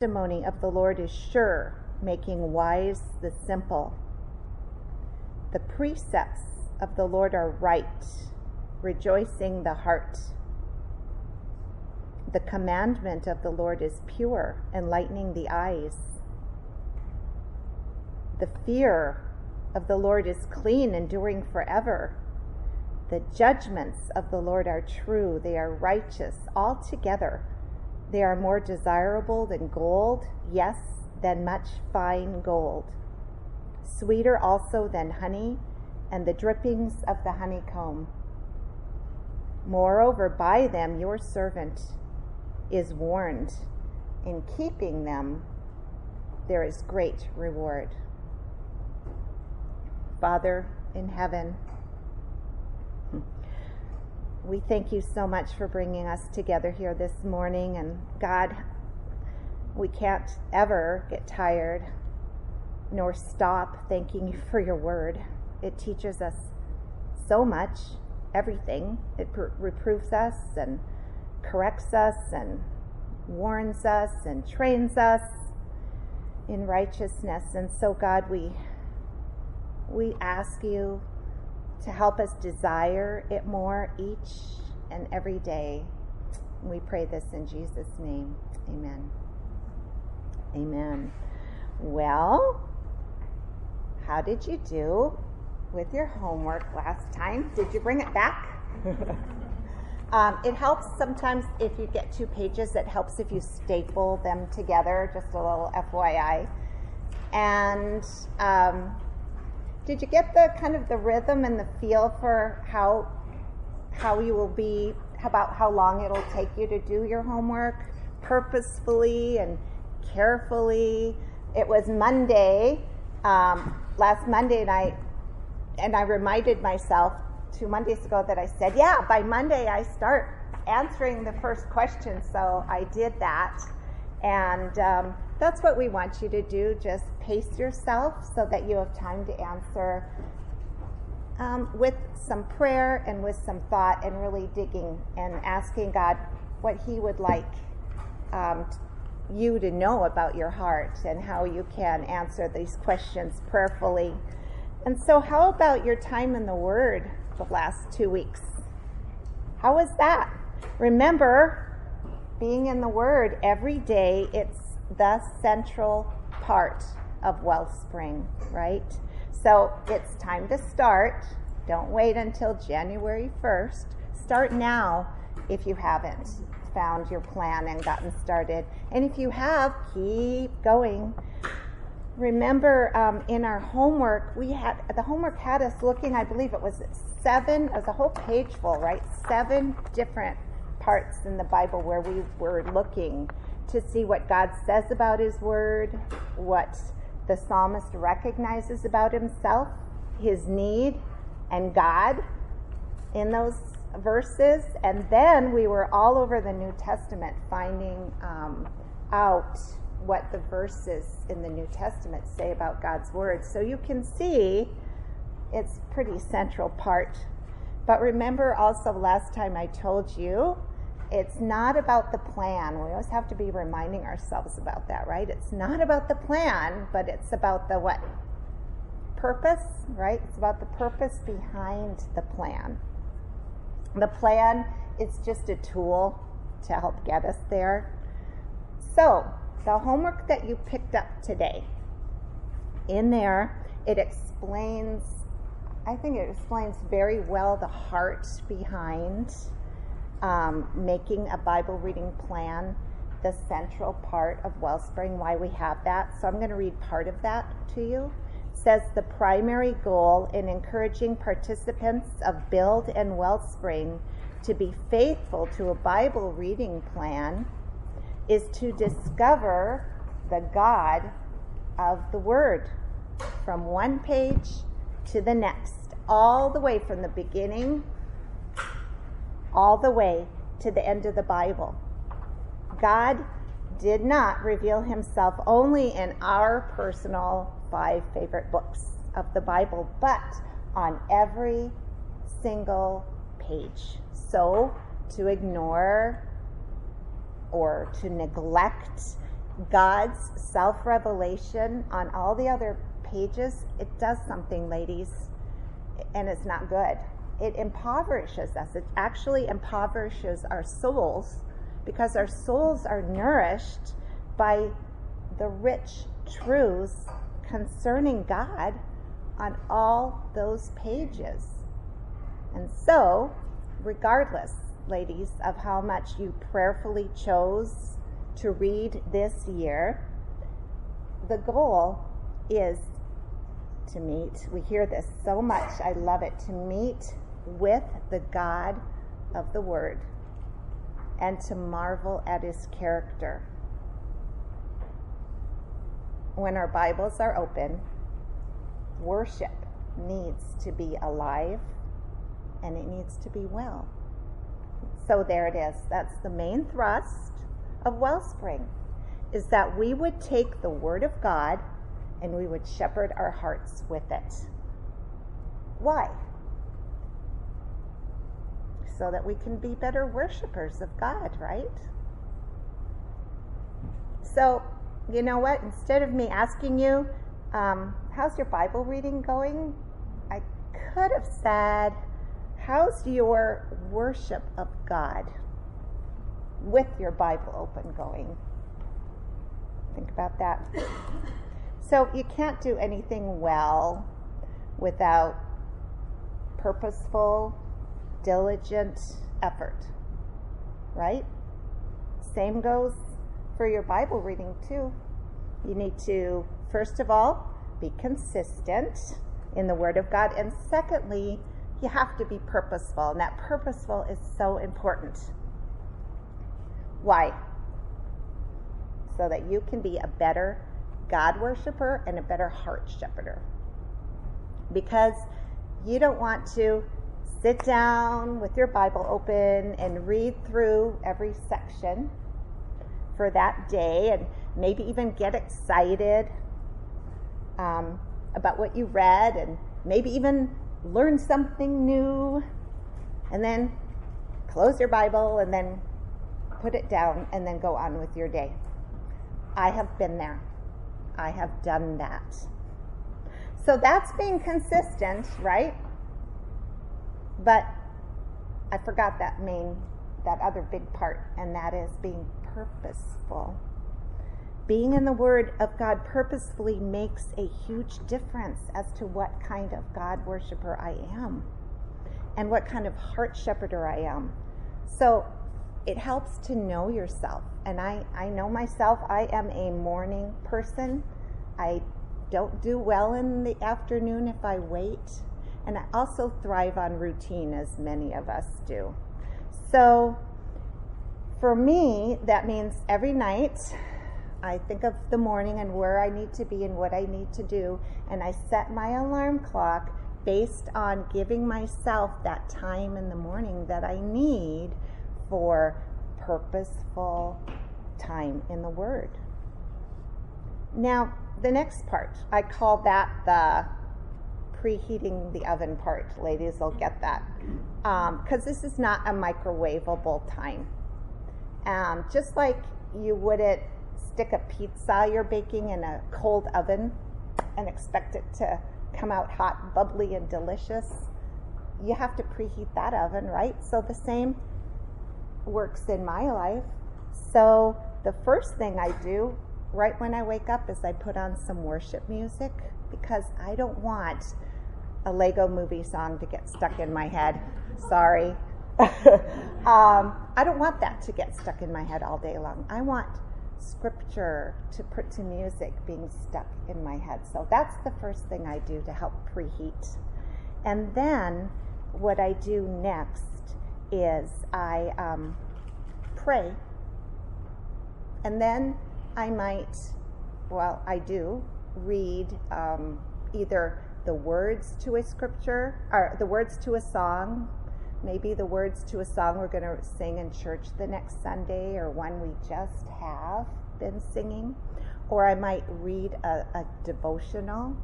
testimony of the Lord is sure, making wise the simple. The precepts of the Lord are right, rejoicing the heart. The commandment of the Lord is pure, enlightening the eyes. The fear of the Lord is clean, enduring forever. The judgments of the Lord are true, they are righteous altogether. They are more desirable than gold, yes, than much fine gold. Sweeter also than honey and the drippings of the honeycomb. Moreover, by them your servant is warned. In keeping them, there is great reward. Father in heaven, we thank you so much for bringing us together here this morning. And God, we can't ever get tired nor stop thanking you for your word. It teaches us so much, everything. It pr- reproves us and corrects us and warns us and trains us in righteousness. And so, God, we we ask you to help us desire it more each and every day. We pray this in Jesus' name. Amen. Amen. Well, how did you do with your homework last time? Did you bring it back? um, it helps sometimes if you get two pages, it helps if you staple them together, just a little FYI. And um, did you get the kind of the rhythm and the feel for how how you will be about how long it'll take you to do your homework purposefully and carefully? It was monday um, last monday i and i reminded myself two mondays ago that i said yeah by monday i start answering the first question. So i did that. And um, that's what we want you to do. Just pace yourself so that you have time to answer um, with some prayer and with some thought and really digging and asking God what He would like um, you to know about your heart and how you can answer these questions prayerfully. And so, how about your time in the Word the last two weeks? How was that? Remember, being in the Word every day, it's the central part of Wellspring, right? So it's time to start. Don't wait until January 1st. Start now if you haven't found your plan and gotten started. And if you have, keep going. Remember, um, in our homework, we had the homework had us looking. I believe it was seven. It was a whole page full, right? Seven different parts in the Bible where we were looking to see what God says about His Word, what the psalmist recognizes about himself, his need, and God in those verses. And then we were all over the New Testament finding um, out what the verses in the New Testament say about God's Word. So you can see it's pretty central part. But remember also last time I told you it's not about the plan. We always have to be reminding ourselves about that, right? It's not about the plan, but it's about the what? Purpose, right? It's about the purpose behind the plan. The plan is just a tool to help get us there. So, the homework that you picked up today, in there, it explains, I think it explains very well the heart behind um, making a Bible reading plan the central part of Wellspring, why we have that. So I'm going to read part of that to you. It says the primary goal in encouraging participants of Build and Wellspring to be faithful to a Bible reading plan is to discover the God of the Word from one page to the next, all the way from the beginning all the way to the end of the Bible. God did not reveal himself only in our personal five favorite books of the Bible, but on every single page. So to ignore or to neglect God's self revelation on all the other pages, it does something, ladies, and it's not good. It impoverishes us. It actually impoverishes our souls because our souls are nourished by the rich truths concerning God on all those pages. And so, regardless, ladies, of how much you prayerfully chose to read this year, the goal is to meet. We hear this so much. I love it. To meet with the God of the Word and to marvel at his character. When our Bibles are open, worship needs to be alive and it needs to be well. So there it is. That's the main thrust of Wellspring is that we would take the word of God and we would shepherd our hearts with it. Why? So that we can be better worshipers of God, right? So, you know what? Instead of me asking you, um, how's your Bible reading going? I could have said, how's your worship of God with your Bible open going? Think about that. So, you can't do anything well without purposeful, diligent effort, right? Same goes for your Bible reading, too. You need to first of all, be consistent in the Word of God. And secondly, you have to be purposeful. And that purposeful is so important. Why? So that you can be a better God worshiper and a better heart shepherder. Because you don't want to sit down with your Bible open and read through every section for that day and maybe even get excited um, about what you read and maybe even learn something new, and then close your Bible and then put it down and then go on with your day. I have been there. I have done that. So that's being consistent, right? But I forgot that main, that other big part, and that is being purposeful being in the Word of God purposefully makes a huge difference as to what kind of God worshiper I am and what kind of heart shepherder I am. So it helps to know yourself. And I, I know myself, I am a morning person. I don't do well in the afternoon if I wait. And I also thrive on routine, as many of us do. So for me, that means every night I think of the morning and where I need to be and what I need to do, and I set my alarm clock based on giving myself that time in the morning that I need for purposeful time in the Word. Now, the next part, I call that the preheating the oven part. Ladies will get that. Because um, this is not a microwavable time. Um, just like you wouldn't stick a pizza you're baking in a cold oven and expect it to come out hot, bubbly, and delicious, you have to preheat that oven, right? So the same works in my life. So the first thing I do right when I wake up is I put on some worship music because I don't want a Lego movie song to get stuck in my head. Sorry. um, I don't want that to get stuck in my head all day long. I want scripture to put to music being stuck in my head. So that's the first thing I do to help preheat. And then what I do next is I um, pray. And then I might, well, I do read um, either the words to a scripture or the words to a song maybe the words to a song we're going to sing in church the next Sunday or one we just have been singing. Or I might read a, a devotional.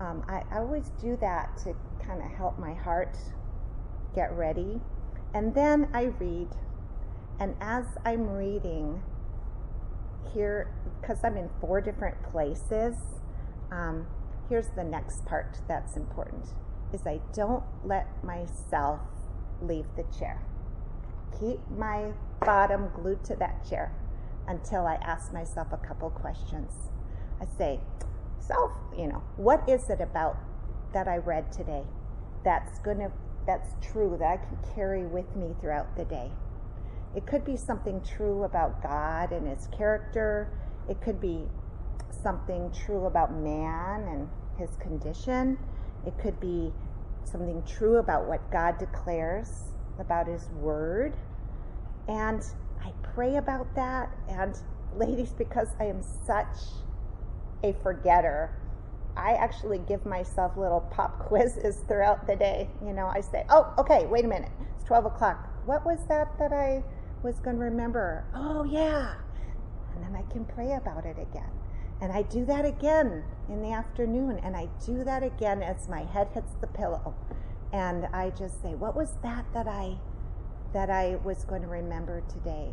Um, I, I always do that to kind of help my heart get ready. And then I read. And as I'm reading, here, because I'm in four different places, um, here's the next part that's important is I don't let myself leave the chair. Keep my bottom glued to that chair until I ask myself a couple questions. I say, self, you know, what is it about that I read today that's going to that's true that I can carry with me throughout the day? It could be something true about God and his character. It could be something true about man and his condition. It could be something true about what God declares about his word. And I pray about that. And ladies, because I am such a forgetter, I actually give myself little pop quizzes throughout the day. You know, I say, oh, okay, wait a minute. It's 12 o'clock. What was that that I was going to remember? Oh, yeah. And then I can pray about it again. And I do that again in the afternoon. And I do that again as my head hits the pillow. And I just say, what was that that I that I was going to remember today?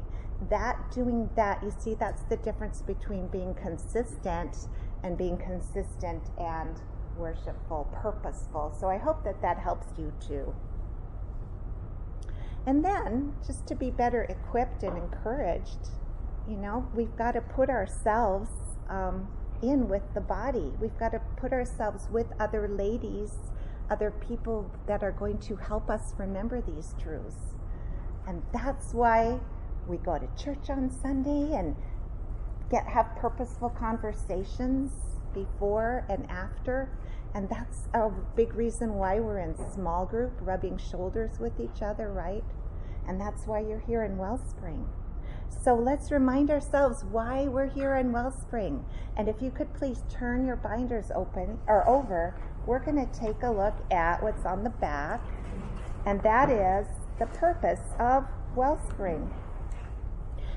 That doing that, you see, that's the difference between being consistent and being consistent and worshipful, purposeful. So I hope that that helps you too. And then, just to be better equipped and encouraged, you know, we've got to put ourselves um, in with the body. We've got to put ourselves with other ladies, other people that are going to help us remember these truths. And that's why we go to church on Sunday and get have purposeful conversations before and after. And that's a big reason why we're in small group, rubbing shoulders with each other, right? And that's why you're here in Wellspring. So let's remind ourselves why we're here in Wellspring. And if you could please turn your binders open or over, we're going to take a look at what's on the back, and that is the purpose of Wellspring.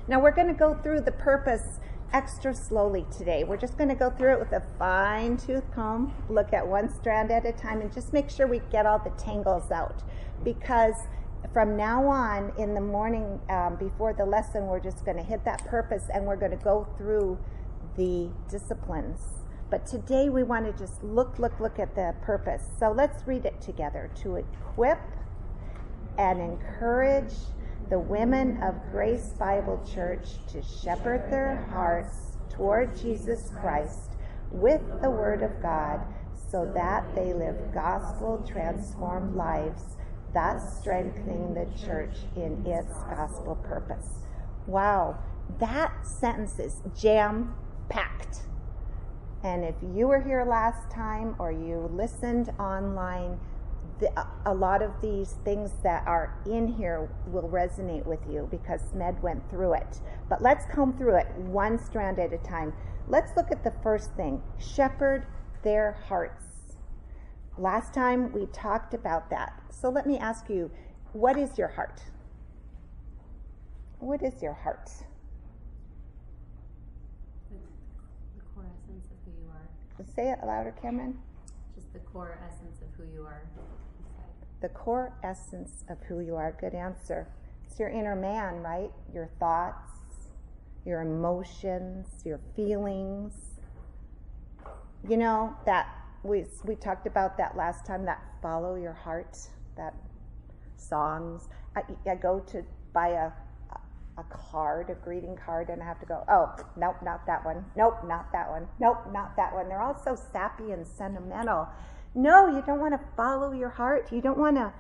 Now we're going to go through the purpose extra slowly today. We're just going to go through it with a fine tooth comb, look at one strand at a time, and just make sure we get all the tangles out. Because from now on in the morning um, before the lesson, we're just going to hit that purpose and we're going to go through the disciplines. But today we want to just look, look, look at the purpose. So let's read it together to equip and encourage the women of Grace Bible Church to shepherd their hearts toward Jesus Christ with the Word of God so that they live gospel transformed lives thus strengthening the church in its gospel purpose. Wow, that sentence is jam packed. And if you were here last time or you listened online, the, a lot of these things that are in here will resonate with you because Med went through it. But let's comb through it one strand at a time. Let's look at the first thing shepherd their hearts. Last time we talked about that. So let me ask you, what is your heart? What is your heart? The core essence of who you are. Say it louder, Cameron. Just the core essence of who you are. The core essence of who you are. Good answer. It's your inner man, right? Your thoughts, your emotions, your feelings. You know, that we, we talked about that last time, that follow your heart that songs. I, I go to buy a, a card, a greeting card, and I have to go, oh, nope, not that one. Nope, not that one. Nope, not that one. They're all so sappy and sentimental. No, you don't want to follow your heart. You don't want to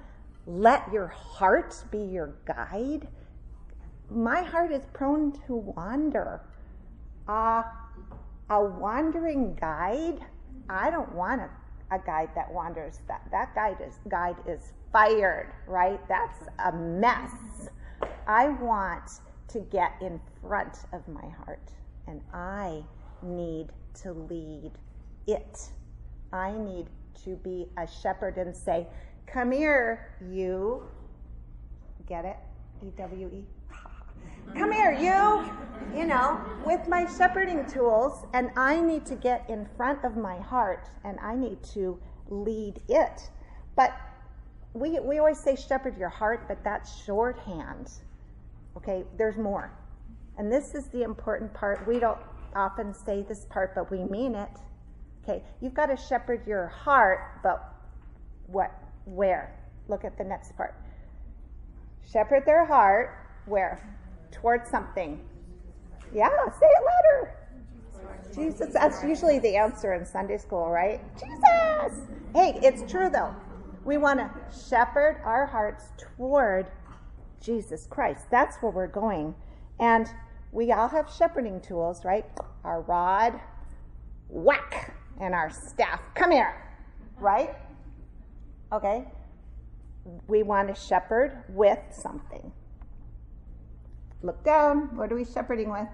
let your heart be your guide. My heart is prone to wander. Uh, a wandering guide, I don't want a, a guide that wanders. That, that guide is, guide is fired, right? That's a mess. I want to get in front of my heart, and I need to lead it. I need to be a shepherd and say, Come here, you. Get it? E W E? Come here, you. You know, with my shepherding tools, and I need to get in front of my heart and I need to lead it. But we, we always say shepherd your heart, but that's shorthand. Okay, there's more. And this is the important part. We don't often say this part, but we mean it. Okay, you've got to shepherd your heart, but what? Where? Look at the next part. Shepherd their heart, where? Towards something. Yeah, say it louder. Jesus, that's usually the answer in Sunday school, right? Jesus! Hey, it's true though. We want to shepherd our hearts toward Jesus Christ. That's where we're going. And we all have shepherding tools, right? Our rod, whack, and our staff. Come here, right? Okay. We want to shepherd with something. Look down. What are we shepherding with?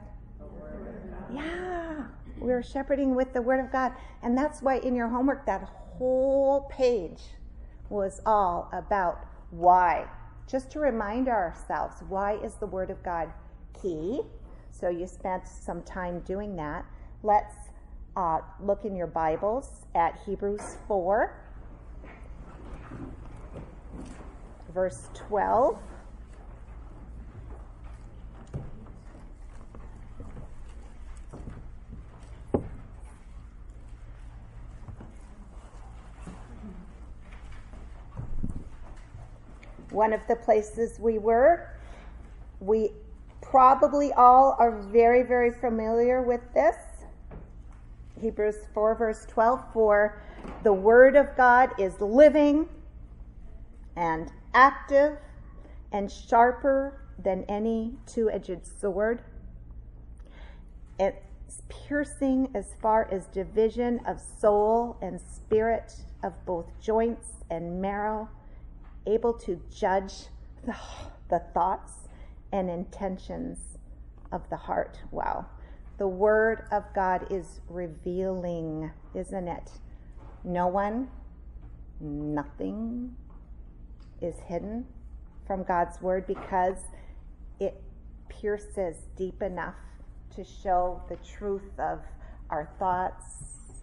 Yeah, we're shepherding with the Word of God. And that's why in your homework, that whole page was all about why. Just to remind ourselves, why is the Word of God key? So you spent some time doing that. Let's uh, look in your Bibles at Hebrews 4, verse 12. One of the places we were, we probably all are very, very familiar with this. Hebrews 4, verse 12 For the Word of God is living and active and sharper than any two edged sword. It's piercing as far as division of soul and spirit, of both joints and marrow, able to judge the, the thoughts and intentions of the heart. Wow. The Word of God is revealing, isn't it? No one, nothing is hidden from God's Word because it pierces deep enough to show the truth of our thoughts,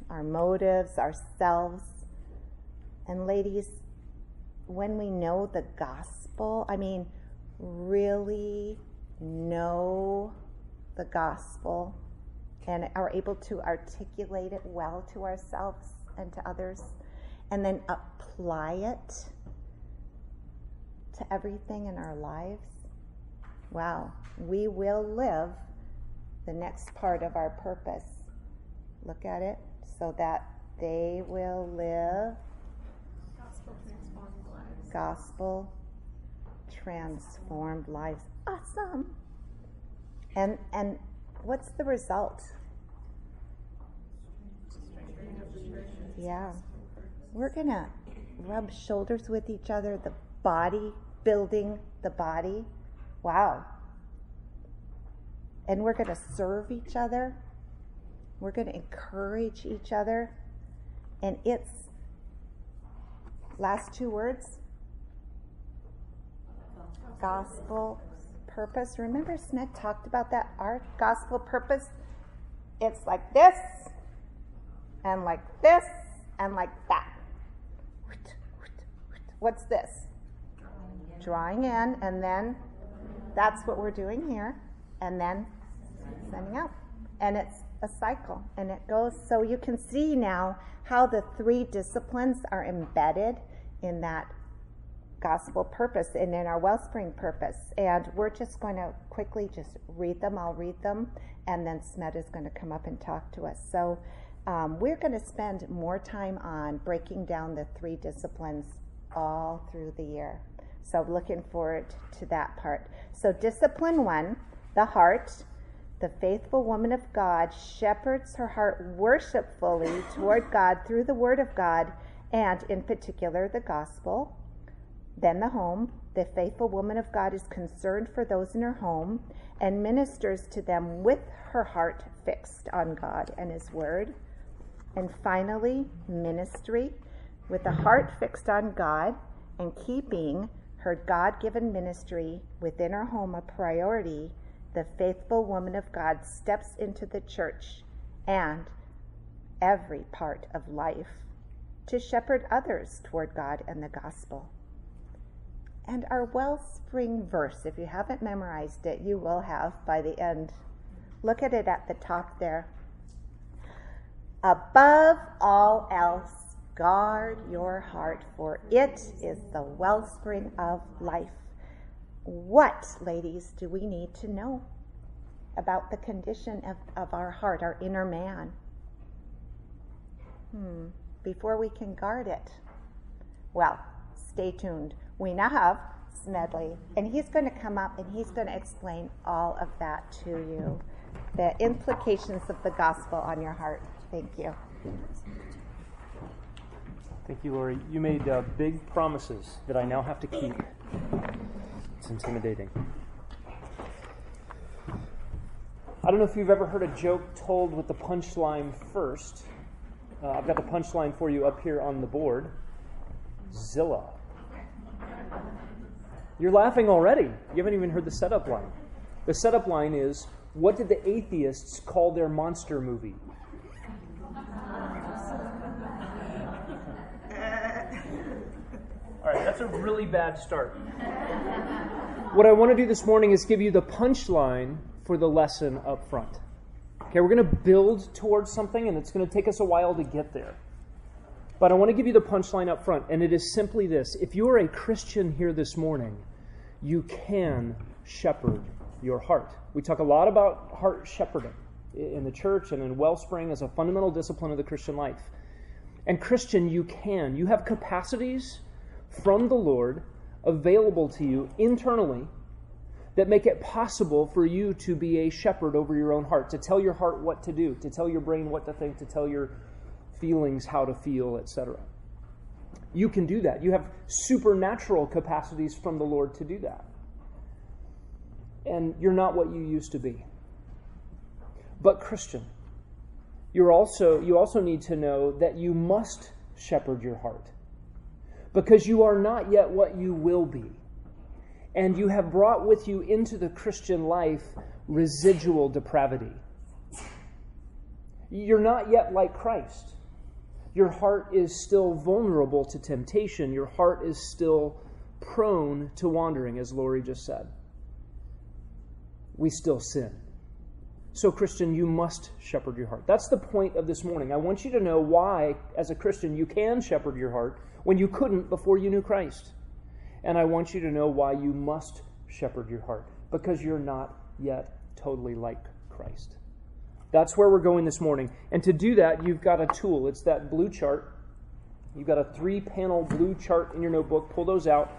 our motives, ourselves. And, ladies, when we know the gospel, I mean, really know the gospel and are able to articulate it well to ourselves and to others, and then apply it to everything in our lives, wow, we will live the next part of our purpose. Look at it so that they will live Gospel transformed lives. Awesome. And and what's the result? Yeah. We're going to rub shoulders with each other, the body, building the body. Wow. And we're going to serve each other. We're going to encourage each other. And it's last two words gospel purpose. Remember, Smith talked about that? Our gospel purpose, it's like this, and like this, and like that. What's this? Drawing in, and then that's what we're doing here, and then sending out. And it's a cycle, and it goes. So you can see now how the three disciplines are embedded in that gospel purpose and in our wellspring purpose. And we're just going to quickly just read them. I'll read them, and then Smed is going to come up and talk to us. So um, we're going to spend more time on breaking down the three disciplines all through the year. So looking forward to that part. So discipline one, the heart. The faithful woman of God shepherds her heart worshipfully toward God through the Word of God and, in particular, the gospel. Then the home. The faithful woman of God is concerned for those in her home and ministers to them with her heart fixed on God and His Word. And finally, ministry. With a heart fixed on God and keeping her God given ministry within her home a priority, the faithful woman of God steps into the church and every part of life to shepherd others toward God and the gospel. And our wellspring verse, if you haven't memorized it, you will have by the end. Look at it at the top there. Above all else, guard your heart, for it is the wellspring of life. What, ladies, do we need to know about the condition of, of our heart, our inner man? Hmm, before we can guard it. Well, stay tuned. We now have Smedley, and he's going to come up and he's going to explain all of that to you the implications of the gospel on your heart. Thank you. Thank you, Lori. You made uh, big promises that I now have to keep. It's intimidating. I don't know if you've ever heard a joke told with the punchline first. Uh, I've got the punchline for you up here on the board Zilla. You're laughing already. You haven't even heard the setup line. The setup line is What did the atheists call their monster movie? All right, that's a really bad start. What I want to do this morning is give you the punchline for the lesson up front. Okay, we're going to build towards something, and it's going to take us a while to get there. But I want to give you the punchline up front, and it is simply this if you are a Christian here this morning, you can shepherd your heart. We talk a lot about heart shepherding in the church and in Wellspring as a fundamental discipline of the Christian life. And, Christian, you can. You have capacities from the Lord available to you internally that make it possible for you to be a shepherd over your own heart, to tell your heart what to do, to tell your brain what to think, to tell your feelings how to feel, etc. You can do that. You have supernatural capacities from the Lord to do that. And you're not what you used to be. But Christian, you're also you also need to know that you must shepherd your heart because you are not yet what you will be. And you have brought with you into the Christian life residual depravity. You're not yet like Christ. Your heart is still vulnerable to temptation. Your heart is still prone to wandering, as Lori just said. We still sin. So, Christian, you must shepherd your heart. That's the point of this morning. I want you to know why, as a Christian, you can shepherd your heart when you couldn't before you knew Christ. And I want you to know why you must shepherd your heart, because you're not yet totally like Christ. That's where we're going this morning. And to do that, you've got a tool. It's that blue chart. You've got a three panel blue chart in your notebook. Pull those out.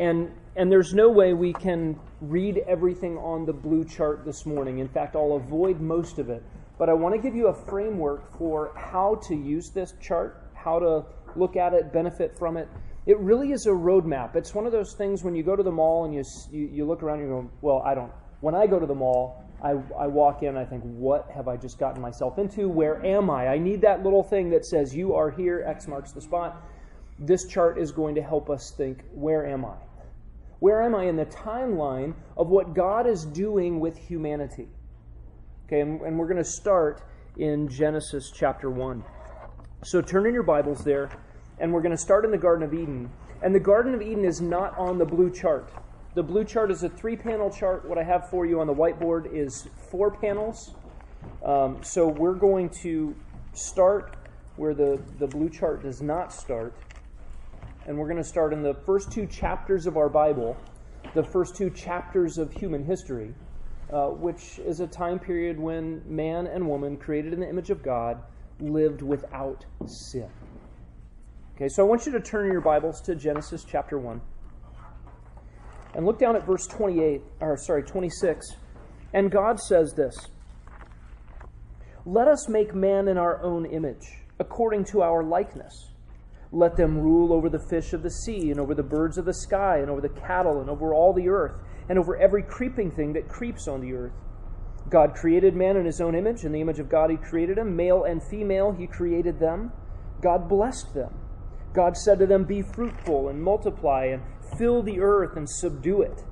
And, and there's no way we can read everything on the blue chart this morning. In fact, I'll avoid most of it. But I want to give you a framework for how to use this chart, how to look at it, benefit from it. It really is a roadmap. It's one of those things when you go to the mall and you, you, you look around and you go, well, I don't. When I go to the mall, I, I walk in I think, what have I just gotten myself into? Where am I? I need that little thing that says, you are here, X marks the spot. This chart is going to help us think, where am I? Where am I in the timeline of what God is doing with humanity? Okay, and, and we're going to start in Genesis chapter 1. So turn in your Bibles there, and we're going to start in the Garden of Eden. And the Garden of Eden is not on the blue chart. The blue chart is a three panel chart. What I have for you on the whiteboard is four panels. Um, so we're going to start where the, the blue chart does not start. And we're going to start in the first two chapters of our Bible, the first two chapters of human history, uh, which is a time period when man and woman, created in the image of God, lived without sin. Okay, so I want you to turn your Bibles to Genesis chapter 1. And look down at verse 28, or sorry, 26. And God says this Let us make man in our own image, according to our likeness. Let them rule over the fish of the sea, and over the birds of the sky, and over the cattle, and over all the earth, and over every creeping thing that creeps on the earth. God created man in his own image. In the image of God, he created him. Male and female, he created them. God blessed them. God said to them, Be fruitful and multiply, and fill the earth and subdue it.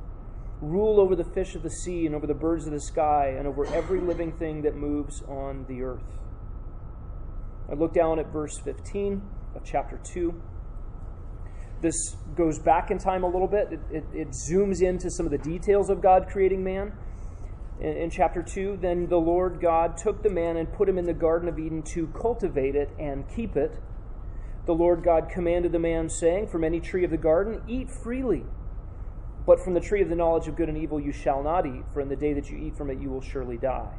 Rule over the fish of the sea, and over the birds of the sky, and over every living thing that moves on the earth. I look down at verse 15 of chapter 2. this goes back in time a little bit. It, it, it zooms into some of the details of God creating man. In, in chapter 2, then the Lord God took the man and put him in the Garden of Eden to cultivate it and keep it. The Lord God commanded the man, saying, From any tree of the garden, eat freely. But from the tree of the knowledge of good and evil you shall not eat, for in the day that you eat from it you will surely die.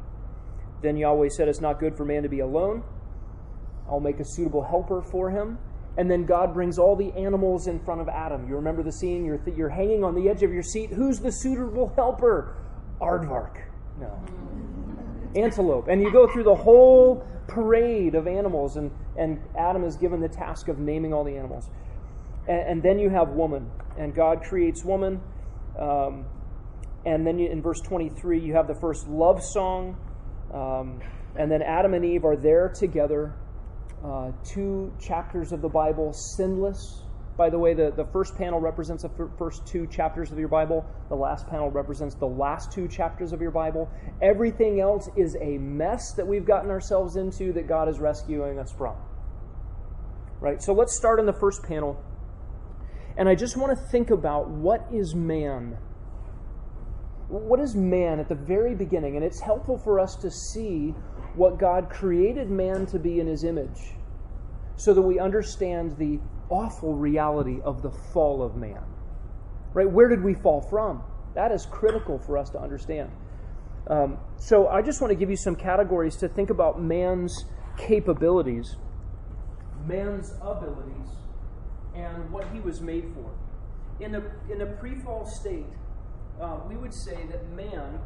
Then Yahweh said, It's not good for man to be alone. I'll make a suitable helper for him. And then God brings all the animals in front of Adam. You remember the scene? You're, th- you're hanging on the edge of your seat. Who's the suitable helper? Aardvark. No. Antelope. And you go through the whole parade of animals, and, and Adam is given the task of naming all the animals. And, and then you have woman, and God creates woman. Um, and then you, in verse 23, you have the first love song. Um, and then Adam and Eve are there together uh, two chapters of the Bible sinless. By the way, the, the first panel represents the first two chapters of your Bible. The last panel represents the last two chapters of your Bible. Everything else is a mess that we've gotten ourselves into that God is rescuing us from. Right? So let's start in the first panel. And I just want to think about what is man? What is man at the very beginning? And it's helpful for us to see what God created man to be in his image so that we understand the awful reality of the fall of man. Right? Where did we fall from? That is critical for us to understand. Um, so I just want to give you some categories to think about man's capabilities, man's abilities, and what he was made for. In a, in a pre fall state, uh, we would say that man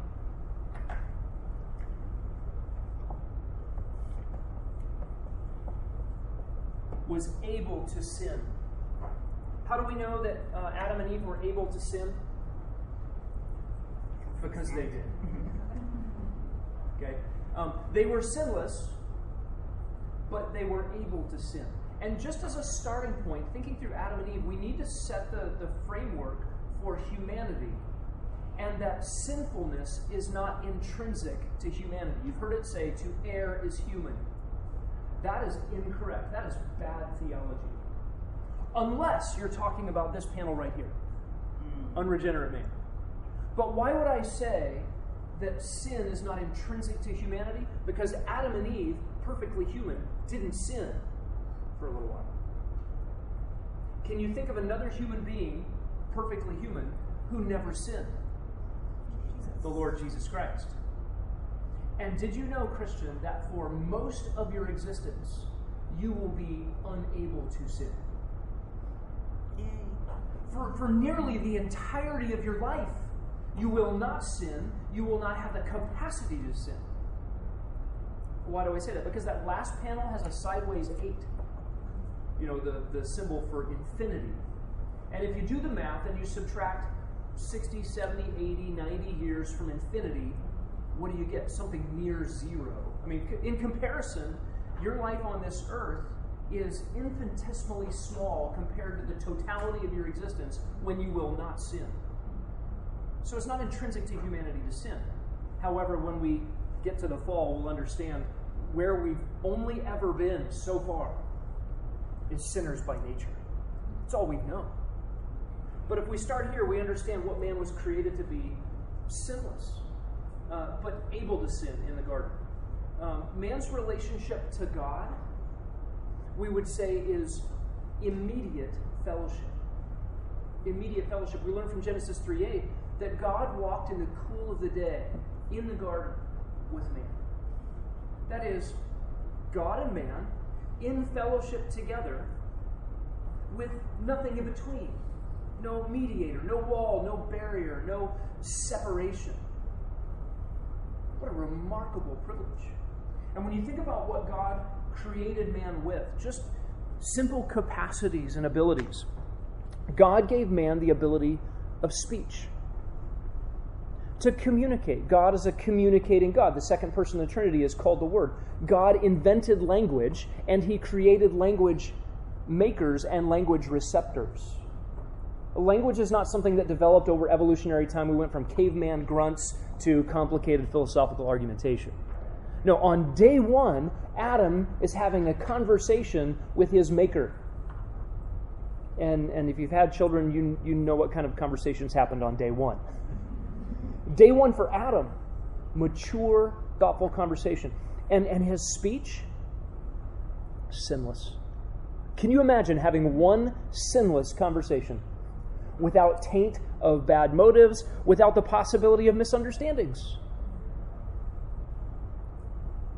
was able to sin. How do we know that uh, Adam and Eve were able to sin? Because they did. okay? Um, they were sinless, but they were able to sin. And just as a starting point, thinking through Adam and Eve, we need to set the, the framework for humanity. And that sinfulness is not intrinsic to humanity. You've heard it say, to err is human. That is incorrect. That is bad theology. Unless you're talking about this panel right here hmm. unregenerate man. But why would I say that sin is not intrinsic to humanity? Because Adam and Eve, perfectly human, didn't sin for a little while. Can you think of another human being, perfectly human, who never sinned? The Lord Jesus Christ. And did you know, Christian, that for most of your existence, you will be unable to sin? For, for nearly the entirety of your life, you will not sin. You will not have the capacity to sin. Why do I say that? Because that last panel has a sideways 8. You know, the, the symbol for infinity. And if you do the math and you subtract 60, 70, 80, 90 years from infinity, what do you get? Something near zero. I mean, in comparison, your life on this earth is infinitesimally small compared to the totality of your existence when you will not sin. So it's not intrinsic to humanity to sin. However, when we get to the fall, we'll understand where we've only ever been so far is sinners by nature. It's all we know. But if we start here, we understand what man was created to be sinless, uh, but able to sin in the garden. Um, man's relationship to God, we would say, is immediate fellowship. Immediate fellowship. We learn from Genesis 3 8 that God walked in the cool of the day in the garden with man. That is, God and man in fellowship together with nothing in between. No mediator, no wall, no barrier, no separation. What a remarkable privilege. And when you think about what God created man with, just simple capacities and abilities, God gave man the ability of speech to communicate. God is a communicating God. The second person of the Trinity is called the Word. God invented language, and He created language makers and language receptors. Language is not something that developed over evolutionary time. We went from caveman grunts to complicated philosophical argumentation. No, on day one, Adam is having a conversation with his maker. And, and if you've had children, you, you know what kind of conversations happened on day one. Day one for Adam, mature, thoughtful conversation. And, and his speech, sinless. Can you imagine having one sinless conversation without taint of bad motives, without the possibility of misunderstandings?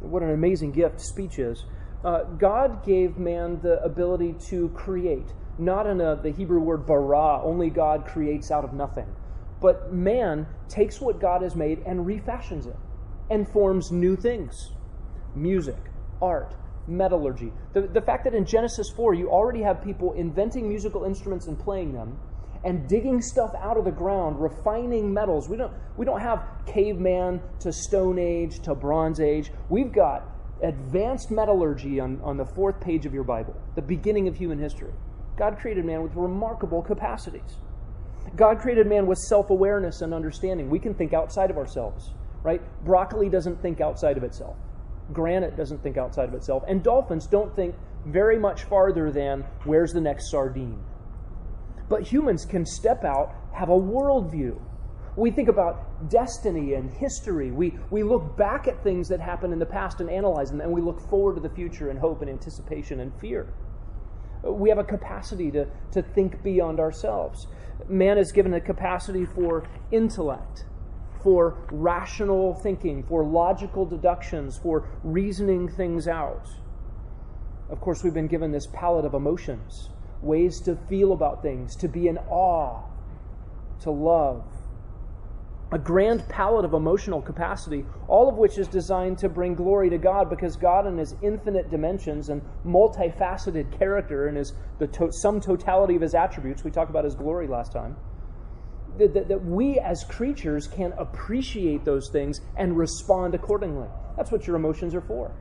What an amazing gift speech is. Uh, God gave man the ability to create, not in a, the Hebrew word bara, only God creates out of nothing. But man takes what God has made and refashions it and forms new things music, art, metallurgy. The, the fact that in Genesis 4 you already have people inventing musical instruments and playing them and digging stuff out of the ground, refining metals. We don't, we don't have caveman to Stone Age to Bronze Age. We've got advanced metallurgy on, on the fourth page of your Bible, the beginning of human history. God created man with remarkable capacities. God created man with self awareness and understanding. We can think outside of ourselves, right? Broccoli doesn't think outside of itself, granite doesn't think outside of itself, and dolphins don't think very much farther than where's the next sardine. But humans can step out, have a worldview. We think about destiny and history. We, we look back at things that happened in the past and analyze them, and we look forward to the future in hope and anticipation and fear. We have a capacity to, to think beyond ourselves. Man is given a capacity for intellect, for rational thinking, for logical deductions, for reasoning things out. Of course, we've been given this palette of emotions, ways to feel about things, to be in awe, to love a grand palette of emotional capacity, all of which is designed to bring glory to God because God, in His infinite dimensions and multifaceted character and His the to, sum totality of His attributes, we talked about His glory last time, that, that, that we as creatures can appreciate those things and respond accordingly. That's what your emotions are for.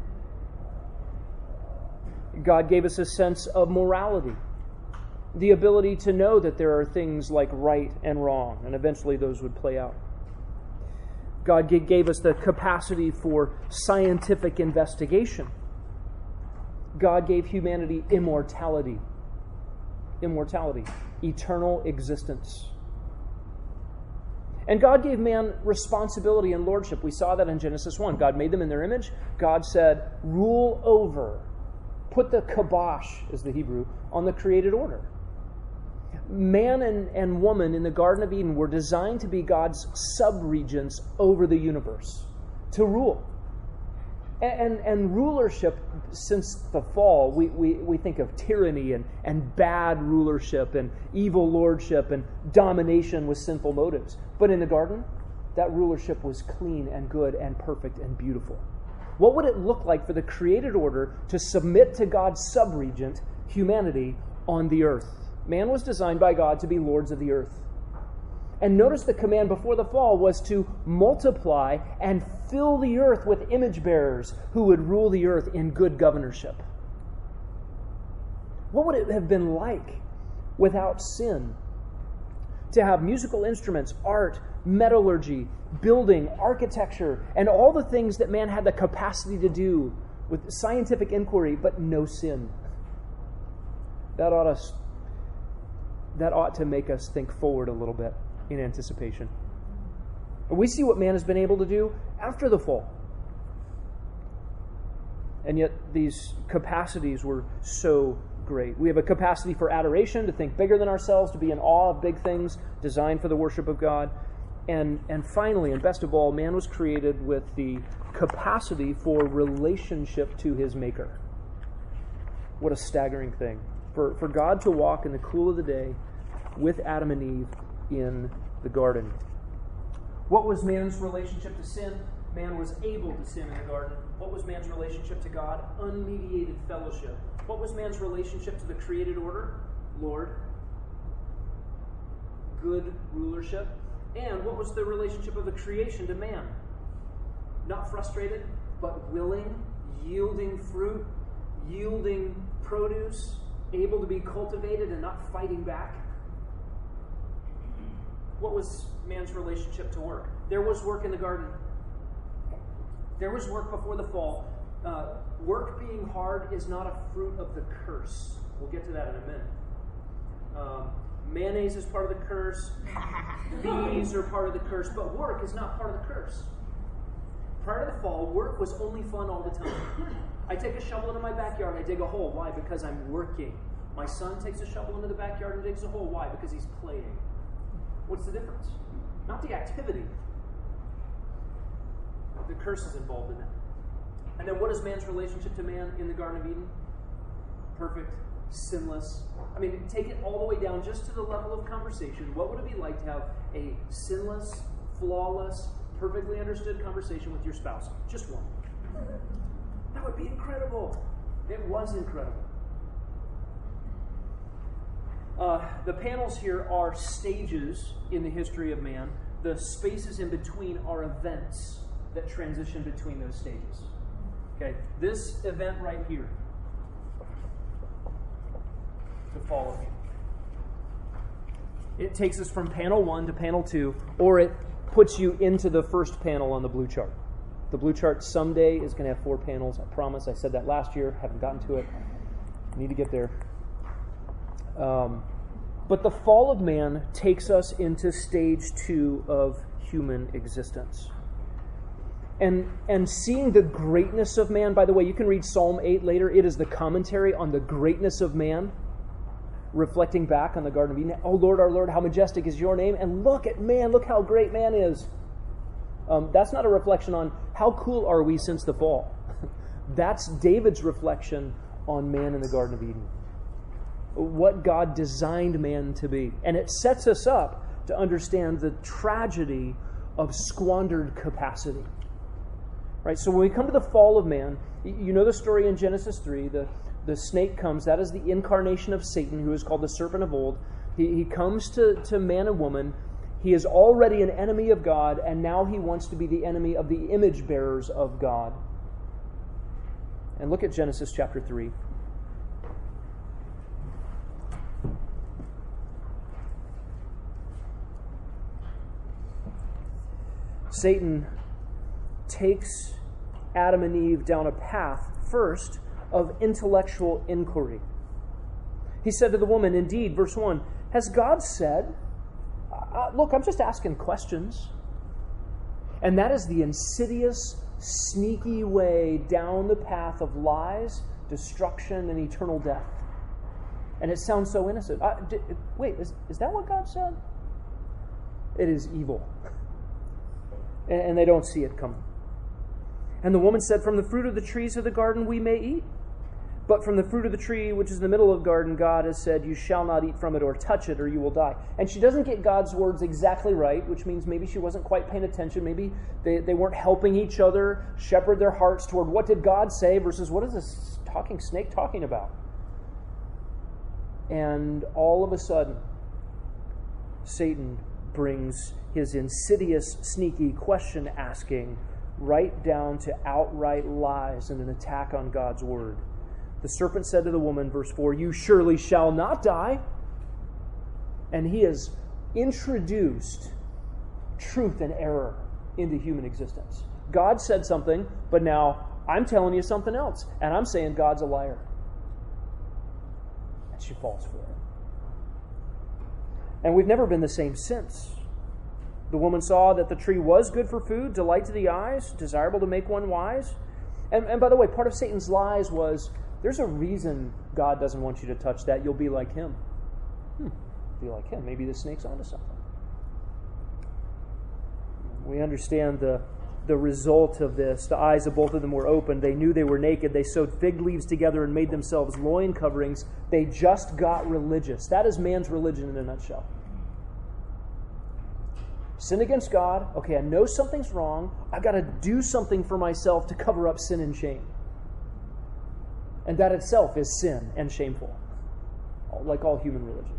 God gave us a sense of morality, the ability to know that there are things like right and wrong, and eventually those would play out. God gave us the capacity for scientific investigation. God gave humanity immortality. Immortality, eternal existence. And God gave man responsibility and lordship. We saw that in Genesis 1. God made them in their image. God said, rule over, put the kibosh, is the Hebrew, on the created order man and, and woman in the Garden of Eden were designed to be God's subregents over the universe, to rule. And, and, and, rulership, since the fall, we, we, we think of tyranny and, and bad rulership and evil lordship and domination with sinful motives. But in the garden, that rulership was clean and good and perfect and beautiful. What would it look like for the created order to submit to God's subregent, humanity, on the earth? Man was designed by God to be lords of the earth. And notice the command before the fall was to multiply and fill the earth with image bearers who would rule the earth in good governorship. What would it have been like without sin? To have musical instruments, art, metallurgy, building, architecture, and all the things that man had the capacity to do with scientific inquiry, but no sin. That ought to that ought to make us think forward a little bit in anticipation. We see what man has been able to do after the fall. And yet, these capacities were so great. We have a capacity for adoration, to think bigger than ourselves, to be in awe of big things, designed for the worship of God. And, and finally, and best of all, man was created with the capacity for relationship to his Maker. What a staggering thing. For, for God to walk in the cool of the day with Adam and Eve in the garden. What was man's relationship to sin? Man was able to sin in the garden. What was man's relationship to God? Unmediated fellowship. What was man's relationship to the created order? Lord. Good rulership. And what was the relationship of the creation to man? Not frustrated, but willing, yielding fruit, yielding produce, able to be cultivated and not fighting back what was man's relationship to work? There was work in the garden. There was work before the fall. Uh, work being hard is not a fruit of the curse. We'll get to that in a minute. Um, mayonnaise is part of the curse. Bees are part of the curse, but work is not part of the curse. Prior to the fall, work was only fun all the time. I take a shovel into my backyard and I dig a hole. Why? Because I'm working. My son takes a shovel into the backyard and digs a hole. Why? Because he's playing. What's the difference? Not the activity. The curse is involved in that. And then what is man's relationship to man in the Garden of Eden? Perfect, sinless. I mean, take it all the way down just to the level of conversation. What would it be like to have a sinless, flawless, perfectly understood conversation with your spouse? Just one. That would be incredible. It was incredible. Uh, the panels here are stages in the history of man. The spaces in between are events that transition between those stages. Okay, this event right here, the fall of man. It takes us from panel one to panel two, or it puts you into the first panel on the blue chart. The blue chart someday is going to have four panels. I promise. I said that last year. Haven't gotten to it. Need to get there. Um, but the fall of man takes us into stage two of human existence. And, and seeing the greatness of man, by the way, you can read Psalm 8 later. It is the commentary on the greatness of man, reflecting back on the Garden of Eden. Oh, Lord, our Lord, how majestic is your name. And look at man, look how great man is. Um, that's not a reflection on how cool are we since the fall. that's David's reflection on man in the Garden of Eden what God designed man to be. And it sets us up to understand the tragedy of squandered capacity. Right? So when we come to the fall of man, you know the story in Genesis 3. The, the snake comes, that is the incarnation of Satan, who is called the serpent of old. He, he comes to, to man and woman. He is already an enemy of God, and now he wants to be the enemy of the image bearers of God. And look at Genesis chapter 3. Satan takes Adam and Eve down a path, first, of intellectual inquiry. He said to the woman, Indeed, verse 1, Has God said, uh, Look, I'm just asking questions. And that is the insidious, sneaky way down the path of lies, destruction, and eternal death. And it sounds so innocent. Uh, d- wait, is, is that what God said? It is evil and they don't see it coming. And the woman said, From the fruit of the trees of the garden we may eat. But from the fruit of the tree which is in the middle of the garden, God has said, You shall not eat from it or touch it, or you will die. And she doesn't get God's words exactly right, which means maybe she wasn't quite paying attention. Maybe they, they weren't helping each other shepherd their hearts toward what did God say versus what is this talking snake talking about. And all of a sudden, Satan brings his insidious, sneaky question asking right down to outright lies and an attack on God's word. The serpent said to the woman, verse 4, You surely shall not die. And he has introduced truth and error into human existence. God said something, but now I'm telling you something else, and I'm saying God's a liar. And she falls for it. And we've never been the same since. The woman saw that the tree was good for food, delight to the eyes, desirable to make one wise. And, and by the way, part of Satan's lies was there's a reason God doesn't want you to touch that. You'll be like him. Hmm, be like him. Maybe the snake's onto something. We understand the, the result of this. The eyes of both of them were open. They knew they were naked. They sewed fig leaves together and made themselves loin coverings. They just got religious. That is man's religion in a nutshell sin against God. Okay, I know something's wrong. I've got to do something for myself to cover up sin and shame. And that itself is sin and shameful, like all human religion.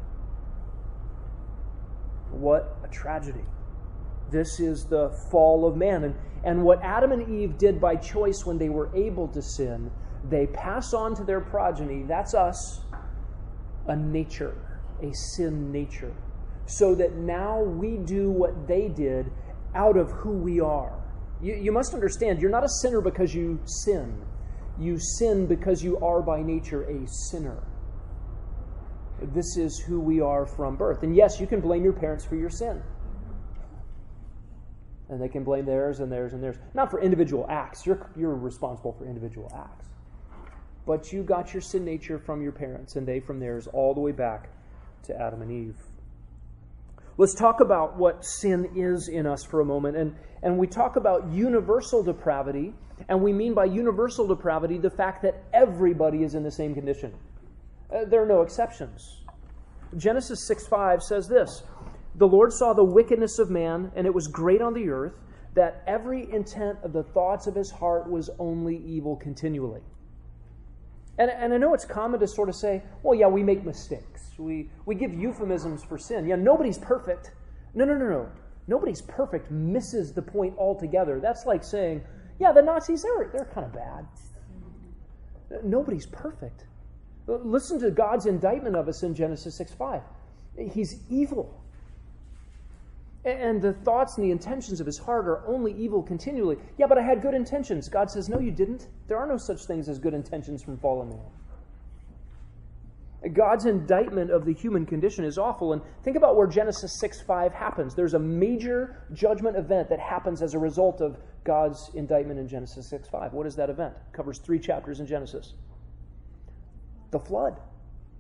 What a tragedy. This is the fall of man. And, and what Adam and Eve did by choice when they were able to sin, they pass on to their progeny, that's us, a nature, a sin nature so that now we do what they did out of who we are. You, you must understand, you're not a sinner because you sin. You sin because you are by nature a sinner. This is who we are from birth. And yes, you can blame your parents for your sin. And they can blame theirs and theirs and theirs. Not for individual acts. You're, you're responsible for individual acts. But you got your sin nature from your parents, and they from theirs, all the way back to Adam and Eve. Let's talk about what sin is in us for a moment. And, and we talk about universal depravity, and we mean by universal depravity the fact that everybody is in the same condition. Uh, there are no exceptions. Genesis 6 5 says this The Lord saw the wickedness of man, and it was great on the earth, that every intent of the thoughts of his heart was only evil continually. And, and I know it's common to sort of say, well, yeah, we make mistakes. We, we give euphemisms for sin. Yeah, nobody's perfect. No, no, no, no. Nobody's perfect misses the point altogether. That's like saying, yeah, the Nazis, they're, they're kind of bad. Nobody's perfect. Listen to God's indictment of us in Genesis 6 5. He's evil. And the thoughts and the intentions of his heart are only evil continually. Yeah, but I had good intentions. God says, No, you didn't. There are no such things as good intentions from fallen man. God's indictment of the human condition is awful. And think about where Genesis 6 5 happens. There's a major judgment event that happens as a result of God's indictment in Genesis 6 5. What is that event? It covers three chapters in Genesis. The flood.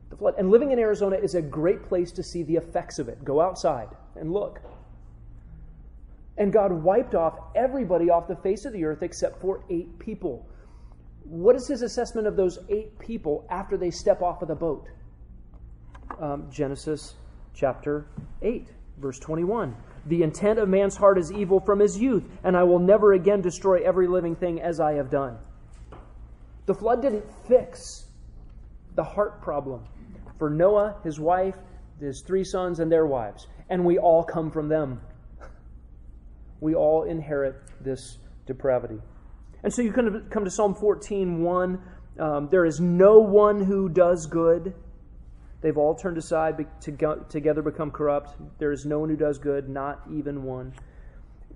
The flood. And living in Arizona is a great place to see the effects of it. Go outside and look. And God wiped off everybody off the face of the earth except for eight people. What is his assessment of those eight people after they step off of the boat? Um, Genesis chapter 8, verse 21. The intent of man's heart is evil from his youth, and I will never again destroy every living thing as I have done. The flood didn't fix the heart problem for Noah, his wife, his three sons, and their wives. And we all come from them we all inherit this depravity. And so you come to Psalm 14 1. Um, there is no one who does good. They've all turned aside, to together become corrupt. There is no one who does good, not even one.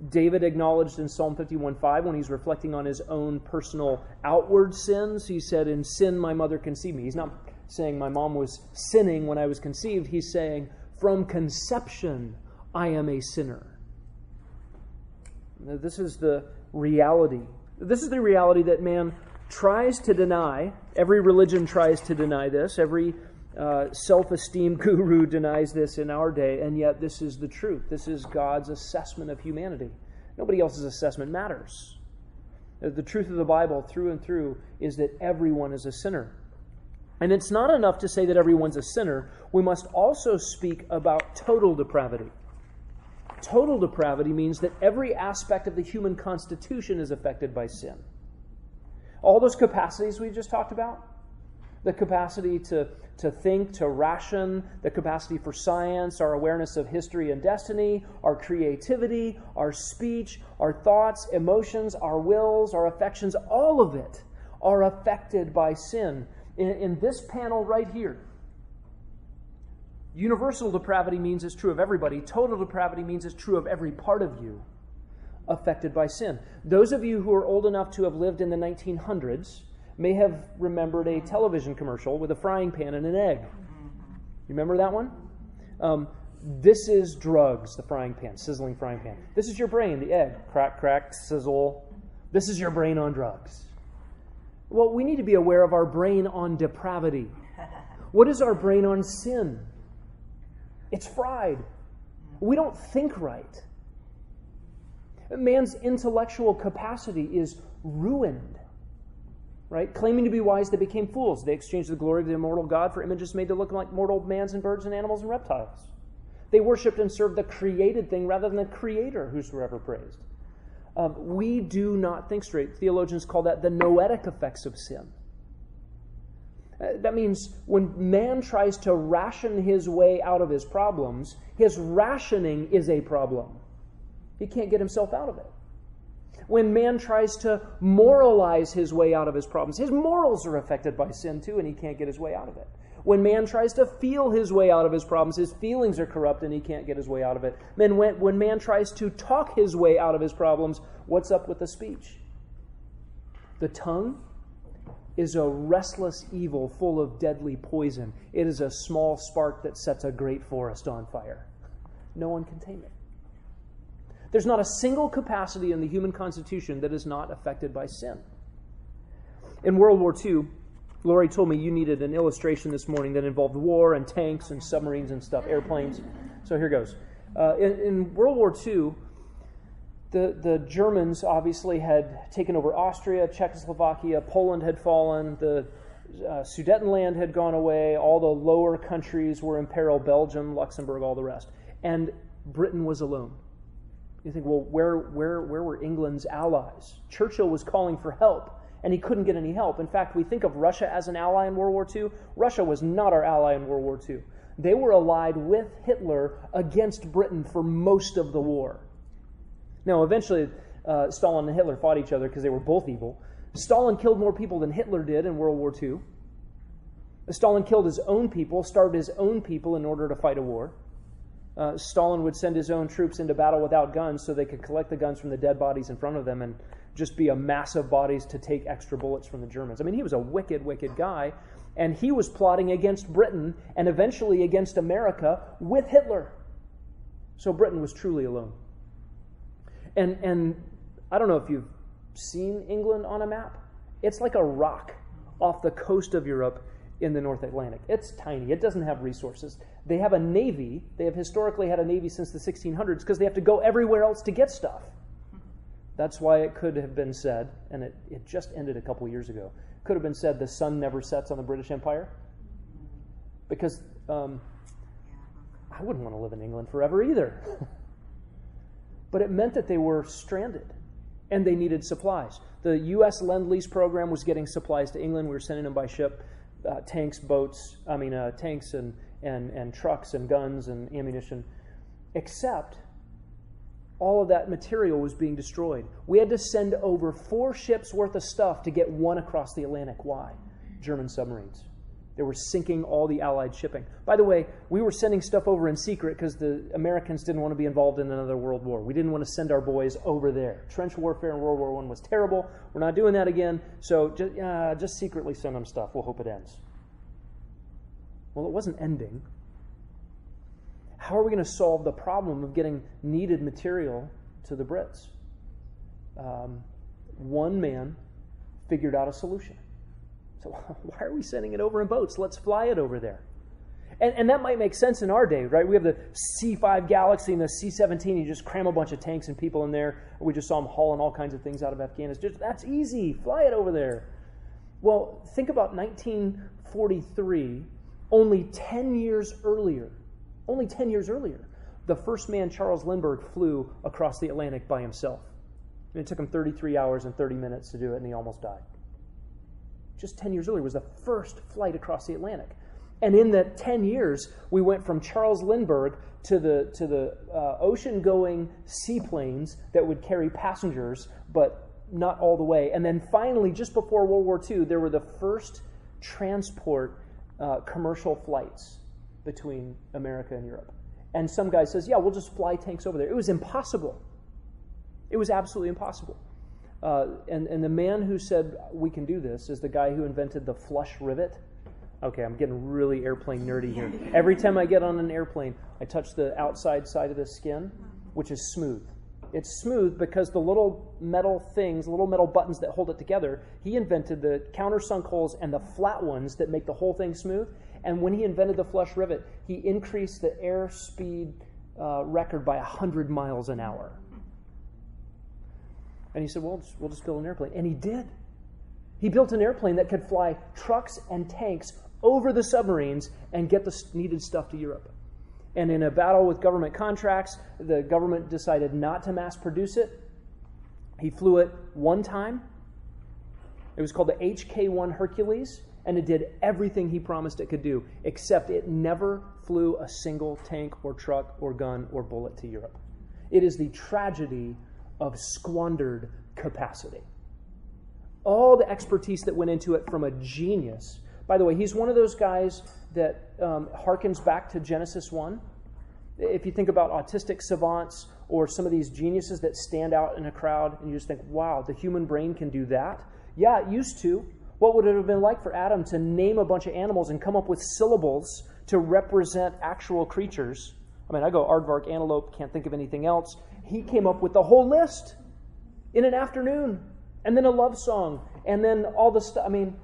David acknowledged in Psalm 51 5 when he's reflecting on his own personal outward sins, he said, In sin my mother conceived me. He's not saying my mom was sinning when I was conceived. He's saying, From conception I am a sinner. This is the reality. This is the reality that man tries to deny. Every religion tries to deny this. Every uh, self esteem guru denies this in our day, and yet this is the truth. This is God's assessment of humanity. Nobody else's assessment matters. Uh, the truth of the Bible, through and through, is that everyone is a sinner. And it's not enough to say that everyone's a sinner. We must also speak about total depravity. Total depravity means that every aspect of the human constitution is affected by sin. All those capacities we just talked about the capacity to, to think, to ration, the capacity for science, our awareness of history and destiny, our creativity, our speech, our thoughts, emotions, our wills, our affections, all of it are affected by sin. In, in this panel right here, Universal depravity means it's true of everybody. Total depravity means it's true of every part of you affected by sin. Those of you who are old enough to have lived in the 1900s may have remembered a television commercial with a frying pan and an egg. You remember that one? Um, this is drugs, the frying pan, sizzling frying pan. This is your brain, the egg. Crack, crack, sizzle. This is your brain on drugs. Well, we need to be aware of our brain on depravity. What is our brain on sin? It's fried. We don't think right. Man's intellectual capacity is ruined. Right? Claiming to be wise, they became fools. They exchanged the glory of the immortal God for images made to look like mortal mans and birds and animals and reptiles. They worshipped and served the created thing rather than the creator who's forever praised. Um, we do not think straight. Theologians call that the noetic effects of sin. Uh, that means when man tries to ration his way out of his problems, his rationing is a problem. He can't get himself out of it. When man tries to moralize his way out of his problems, his morals are affected by sin too, and he can't get his way out of it. When man tries to feel his way out of his problems, his feelings are corrupt and he can't get his way out of it. When man tries to talk his way out of his problems, what's up with the speech? The tongue is a restless evil full of deadly poison. It is a small spark that sets a great forest on fire. No one can tame it. There's not a single capacity in the human constitution that is not affected by sin. In World War II, Lori told me you needed an illustration this morning that involved war and tanks and submarines and stuff, airplanes. So here goes. Uh, in, in World War II, the, the Germans obviously had taken over Austria, Czechoslovakia, Poland had fallen, the uh, Sudetenland had gone away, all the lower countries were in peril Belgium, Luxembourg, all the rest. And Britain was alone. You think, well, where, where, where were England's allies? Churchill was calling for help, and he couldn't get any help. In fact, we think of Russia as an ally in World War II. Russia was not our ally in World War II. They were allied with Hitler against Britain for most of the war. Now, eventually, uh, Stalin and Hitler fought each other because they were both evil. Stalin killed more people than Hitler did in World War II. Stalin killed his own people, starved his own people in order to fight a war. Uh, Stalin would send his own troops into battle without guns so they could collect the guns from the dead bodies in front of them and just be a mass of bodies to take extra bullets from the Germans. I mean, he was a wicked, wicked guy, and he was plotting against Britain and eventually against America with Hitler. So Britain was truly alone. And, and I don't know if you've seen England on a map. It's like a rock off the coast of Europe in the North Atlantic. It's tiny, it doesn't have resources. They have a navy. They have historically had a navy since the 1600s because they have to go everywhere else to get stuff. That's why it could have been said, and it, it just ended a couple years ago, could have been said the sun never sets on the British Empire. Because um, I wouldn't want to live in England forever either. but it meant that they were stranded and they needed supplies. The U.S. Lend Lease program was getting supplies to England. We were sending them by ship, uh, tanks, boats, I mean, uh, tanks and, and, and trucks and guns and ammunition, except all of that material was being destroyed. We had to send over four ships worth of stuff to get one across the Atlantic. Why? German submarines. They were sinking all the Allied shipping. By the way, we were sending stuff over in secret because the Americans didn't want to be involved in another world war. We didn't want to send our boys over there. Trench warfare in World War I was terrible. We're not doing that again. So just, uh, just secretly send them stuff. We'll hope it ends. Well, it wasn't ending. How are we going to solve the problem of getting needed material to the Brits? Um, one man figured out a solution. So why are we sending it over in boats? Let's fly it over there. And, and that might make sense in our day, right? We have the C5 Galaxy and the C 17. You just cram a bunch of tanks and people in there. We just saw them hauling all kinds of things out of Afghanistan. Just, that's easy. Fly it over there. Well, think about 1943, only 10 years earlier. Only 10 years earlier, the first man, Charles Lindbergh, flew across the Atlantic by himself. And it took him 33 hours and 30 minutes to do it, and he almost died just 10 years earlier, was the first flight across the Atlantic. And in that 10 years, we went from Charles Lindbergh to the, to the uh, ocean going seaplanes that would carry passengers, but not all the way. And then finally, just before World War II, there were the first transport uh, commercial flights between America and Europe. And some guy says, Yeah, we'll just fly tanks over there. It was impossible. It was absolutely impossible. Uh, and, and the man who said we can do this is the guy who invented the flush rivet. Okay, I'm getting really airplane nerdy here. Every time I get on an airplane, I touch the outside side of the skin, which is smooth. It's smooth because the little metal things, little metal buttons that hold it together, he invented the countersunk holes and the flat ones that make the whole thing smooth. And when he invented the flush rivet, he increased the airspeed uh, record by 100 miles an hour. And he said, well, we'll just build an airplane. And he did. He built an airplane that could fly trucks and tanks over the submarines and get the needed stuff to Europe. And in a battle with government contracts, the government decided not to mass produce it. He flew it one time. It was called the HK 1 Hercules, and it did everything he promised it could do, except it never flew a single tank or truck or gun or bullet to Europe. It is the tragedy of squandered capacity. All the expertise that went into it from a genius. By the way, he's one of those guys that um, harkens back to Genesis 1. If you think about autistic savants or some of these geniuses that stand out in a crowd and you just think, wow, the human brain can do that. Yeah, it used to. What would it have been like for Adam to name a bunch of animals and come up with syllables to represent actual creatures? I mean, I go aardvark, antelope, can't think of anything else. He came up with the whole list in an afternoon, and then a love song, and then all the stuff. I mean,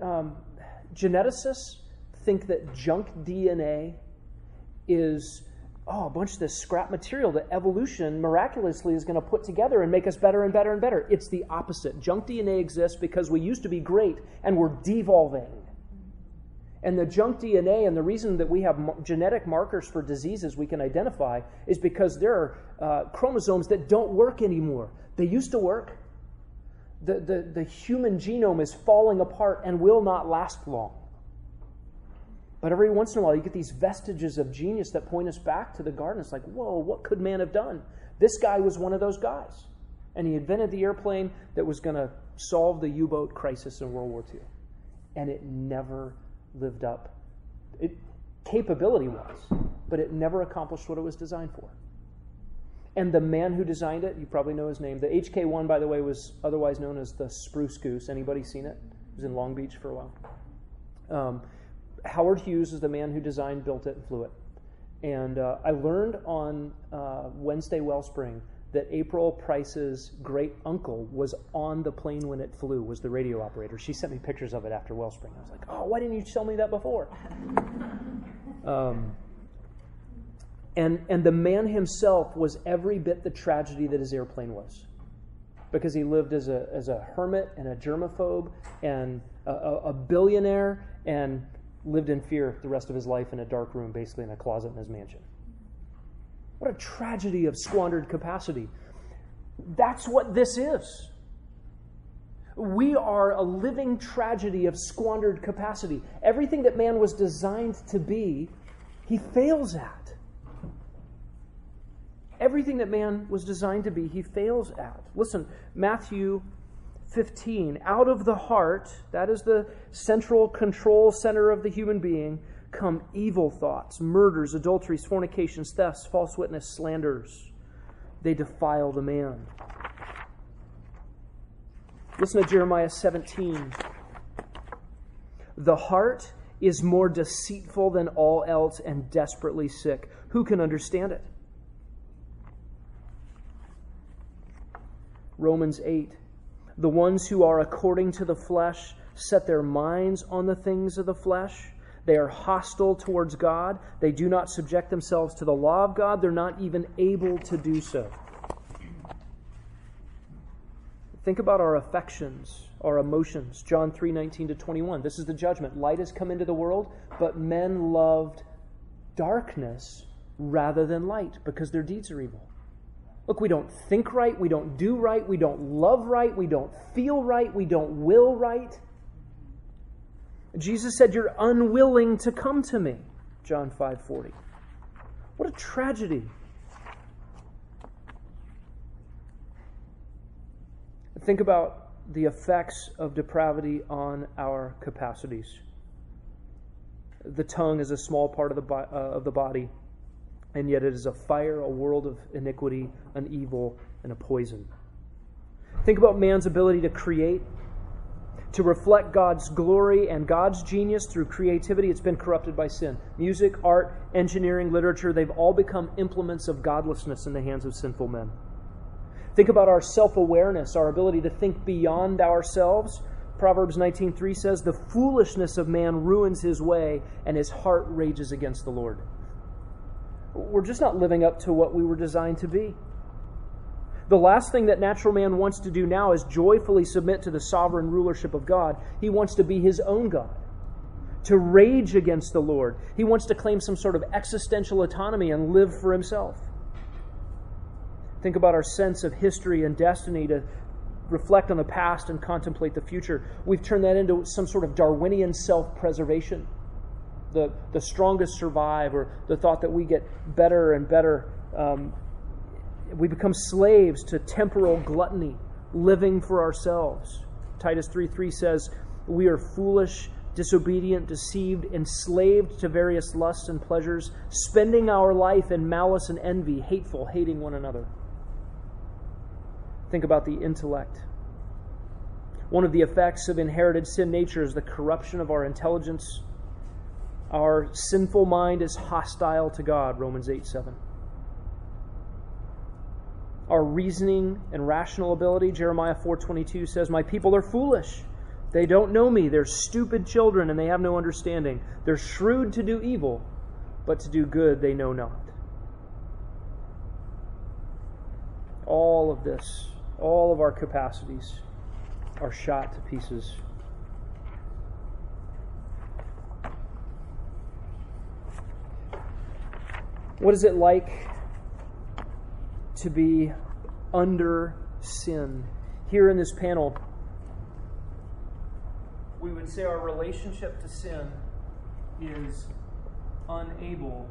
um, geneticists think that junk DNA is oh, a bunch of this scrap material that evolution miraculously is going to put together and make us better and better and better. It's the opposite. Junk DNA exists because we used to be great and we're devolving. And the junk DNA, and the reason that we have genetic markers for diseases we can identify is because there are uh, chromosomes that don't work anymore. They used to work. The, the, the human genome is falling apart and will not last long. But every once in a while, you get these vestiges of genius that point us back to the garden. It's like, whoa, what could man have done? This guy was one of those guys. And he invented the airplane that was going to solve the U boat crisis in World War II. And it never lived up. It, capability was, but it never accomplished what it was designed for. And the man who designed it, you probably know his name. The HK 1, by the way, was otherwise known as the Spruce Goose. Anybody seen it? It was in Long Beach for a while. Um, Howard Hughes is the man who designed, built it, and flew it. And uh, I learned on uh, Wednesday Wellspring that April Price's great uncle was on the plane when it flew, was the radio operator. She sent me pictures of it after Wellspring. I was like, oh, why didn't you tell me that before? Um, and, and the man himself was every bit the tragedy that his airplane was. Because he lived as a, as a hermit and a germaphobe and a, a billionaire and lived in fear the rest of his life in a dark room, basically in a closet in his mansion. What a tragedy of squandered capacity. That's what this is. We are a living tragedy of squandered capacity. Everything that man was designed to be, he fails at. Everything that man was designed to be, he fails at. Listen, Matthew 15. Out of the heart, that is the central control center of the human being, come evil thoughts, murders, adulteries, fornications, thefts, false witness, slanders. They defile the man. Listen to Jeremiah 17. The heart is more deceitful than all else and desperately sick. Who can understand it? Romans 8. The ones who are according to the flesh set their minds on the things of the flesh. They are hostile towards God. They do not subject themselves to the law of God. They're not even able to do so. Think about our affections, our emotions. John 3 19 to 21. This is the judgment. Light has come into the world, but men loved darkness rather than light because their deeds are evil. Look, we don't think right, we don't do right, we don't love right, we don't feel right, we don't will right. Jesus said, You're unwilling to come to me. John 5 40. What a tragedy. Think about the effects of depravity on our capacities. The tongue is a small part of the, uh, of the body and yet it is a fire, a world of iniquity, an evil, and a poison. Think about man's ability to create, to reflect God's glory and God's genius through creativity. It's been corrupted by sin. Music, art, engineering, literature, they've all become implements of godlessness in the hands of sinful men. Think about our self awareness, our ability to think beyond ourselves. Proverbs 19:3 says, "The foolishness of man ruins his way, and his heart rages against the Lord." we're just not living up to what we were designed to be. The last thing that natural man wants to do now is joyfully submit to the sovereign rulership of God. He wants to be his own God, to rage against the Lord. He wants to claim some sort of existential autonomy and live for himself. Think about our sense of history and destiny to reflect on the past and contemplate the future. We've turned that into some sort of Darwinian self preservation the, the strongest survive, or the thought that we get better and better. Um, we become slaves to temporal gluttony, living for ourselves. Titus 3 3 says, We are foolish, disobedient, deceived, enslaved to various lusts and pleasures, spending our life in malice and envy, hateful, hating one another. Think about the intellect. One of the effects of inherited sin nature is the corruption of our intelligence. Our sinful mind is hostile to God, Romans 8 7. Our reasoning and rational ability, Jeremiah 4:22 says, "My people are foolish. They don't know me. They're stupid children and they have no understanding. They're shrewd to do evil, but to do good they know not." All of this, all of our capacities are shot to pieces. What is it like to be under sin? Here in this panel, we would say our relationship to sin is unable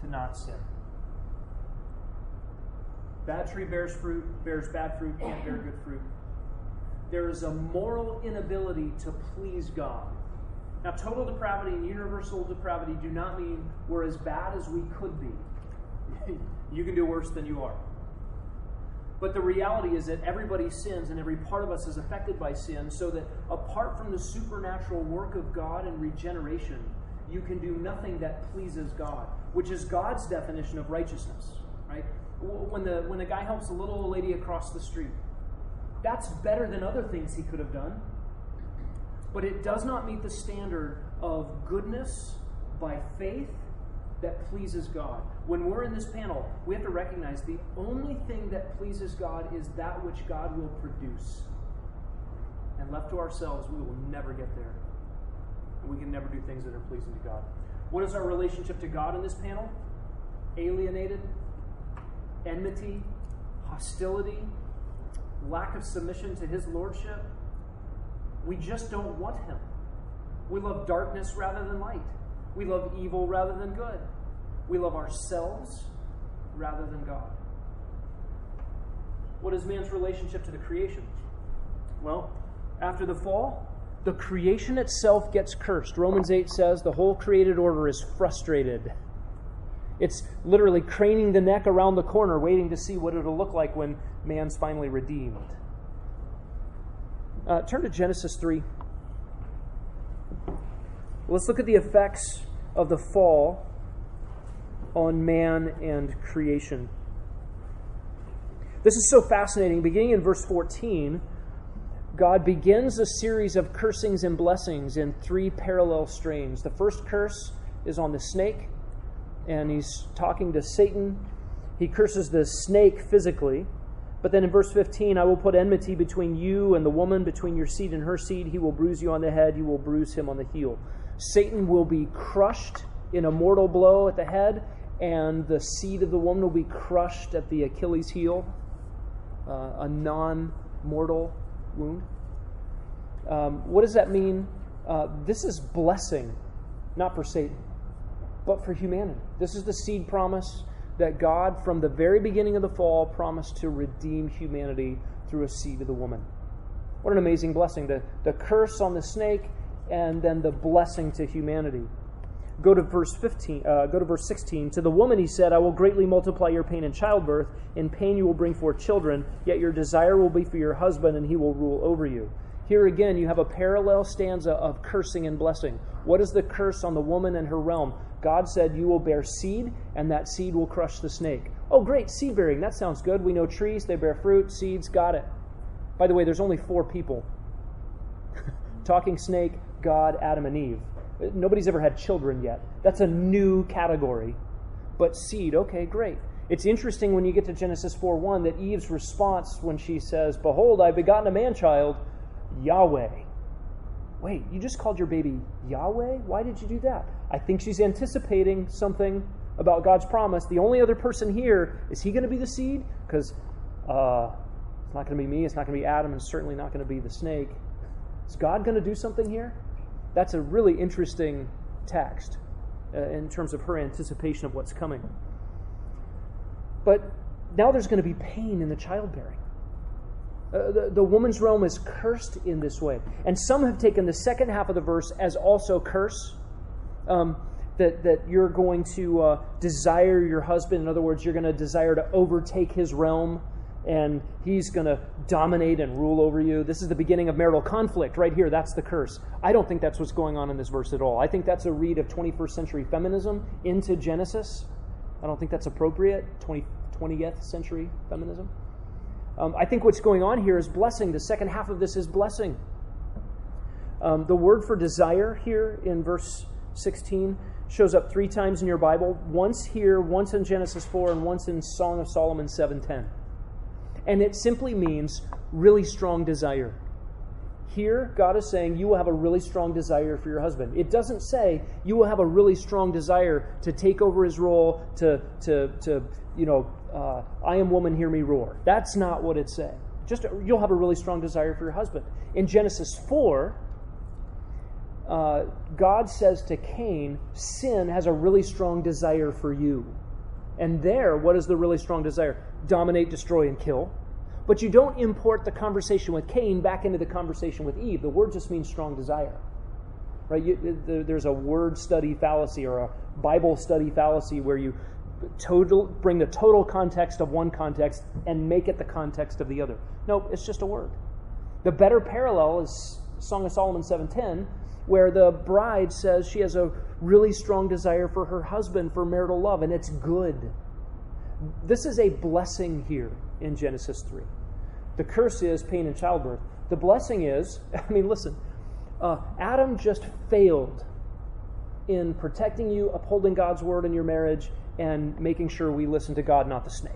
to not sin. Bad tree bears fruit, bears bad fruit, can't bear good fruit. There is a moral inability to please God. Now, total depravity and universal depravity do not mean we're as bad as we could be. you can do worse than you are. But the reality is that everybody sins and every part of us is affected by sin, so that apart from the supernatural work of God and regeneration, you can do nothing that pleases God, which is God's definition of righteousness, right? When the when the guy helps a little old lady across the street, that's better than other things he could have done but it does not meet the standard of goodness by faith that pleases God. When we're in this panel, we have to recognize the only thing that pleases God is that which God will produce. And left to ourselves, we will never get there. We can never do things that are pleasing to God. What is our relationship to God in this panel? Alienated, enmity, hostility, lack of submission to His Lordship we just don't want Him. We love darkness rather than light. We love evil rather than good. We love ourselves rather than God. What is man's relationship to the creation? Well, after the fall, the creation itself gets cursed. Romans 8 says the whole created order is frustrated. It's literally craning the neck around the corner, waiting to see what it'll look like when man's finally redeemed. Uh, turn to Genesis 3. Let's look at the effects of the fall on man and creation. This is so fascinating. Beginning in verse 14, God begins a series of cursings and blessings in three parallel strains. The first curse is on the snake, and he's talking to Satan. He curses the snake physically. But then in verse 15, I will put enmity between you and the woman, between your seed and her seed. He will bruise you on the head, you will bruise him on the heel. Satan will be crushed in a mortal blow at the head, and the seed of the woman will be crushed at the Achilles heel, uh, a non mortal wound. Um, what does that mean? Uh, this is blessing, not for Satan, but for humanity. This is the seed promise that God, from the very beginning of the fall, promised to redeem humanity through a seed of the woman. What an amazing blessing. The, the curse on the snake and then the blessing to humanity. Go to verse 15, uh, go to verse 16. To the woman he said, I will greatly multiply your pain in childbirth. In pain you will bring forth children, yet your desire will be for your husband, and he will rule over you. Here again, you have a parallel stanza of cursing and blessing. What is the curse on the woman and her realm? God said, You will bear seed, and that seed will crush the snake. Oh, great, seed bearing. That sounds good. We know trees, they bear fruit, seeds, got it. By the way, there's only four people talking snake, God, Adam, and Eve. Nobody's ever had children yet. That's a new category. But seed, okay, great. It's interesting when you get to Genesis 4 1 that Eve's response when she says, Behold, I've begotten a man child, Yahweh. Wait, you just called your baby Yahweh? Why did you do that? I think she's anticipating something about God's promise. The only other person here, is he going to be the seed? Because uh, it's not going to be me, it's not going to be Adam, and it's certainly not going to be the snake. Is God going to do something here? That's a really interesting text uh, in terms of her anticipation of what's coming. But now there's going to be pain in the childbearing. Uh, the, the woman's realm is cursed in this way. And some have taken the second half of the verse as also curse. Um, that, that you're going to uh, desire your husband. In other words, you're going to desire to overtake his realm and he's going to dominate and rule over you. This is the beginning of marital conflict right here. That's the curse. I don't think that's what's going on in this verse at all. I think that's a read of 21st century feminism into Genesis. I don't think that's appropriate, 20, 20th century feminism. Um, I think what's going on here is blessing. The second half of this is blessing. Um, the word for desire here in verse 16 shows up three times in your Bible. Once here, once in Genesis 4, and once in Song of Solomon 7:10. And it simply means really strong desire. Here, God is saying you will have a really strong desire for your husband. It doesn't say you will have a really strong desire to take over his role, to, to, to you know, uh, I am woman, hear me roar. That's not what it's saying. Just you'll have a really strong desire for your husband. In Genesis 4, uh, God says to Cain, sin has a really strong desire for you. And there, what is the really strong desire? Dominate, destroy, and kill. But you don't import the conversation with Cain back into the conversation with Eve. The word just means strong desire. Right? You, there's a word study fallacy or a Bible study fallacy where you total bring the total context of one context and make it the context of the other. No, it's just a word. The better parallel is Song of Solomon 7:10 where the bride says she has a really strong desire for her husband for marital love, and it's good. This is a blessing here in Genesis 3. The curse is pain and childbirth. The blessing is, I mean, listen, uh, Adam just failed in protecting you, upholding God's word in your marriage, and making sure we listen to God, not the snake.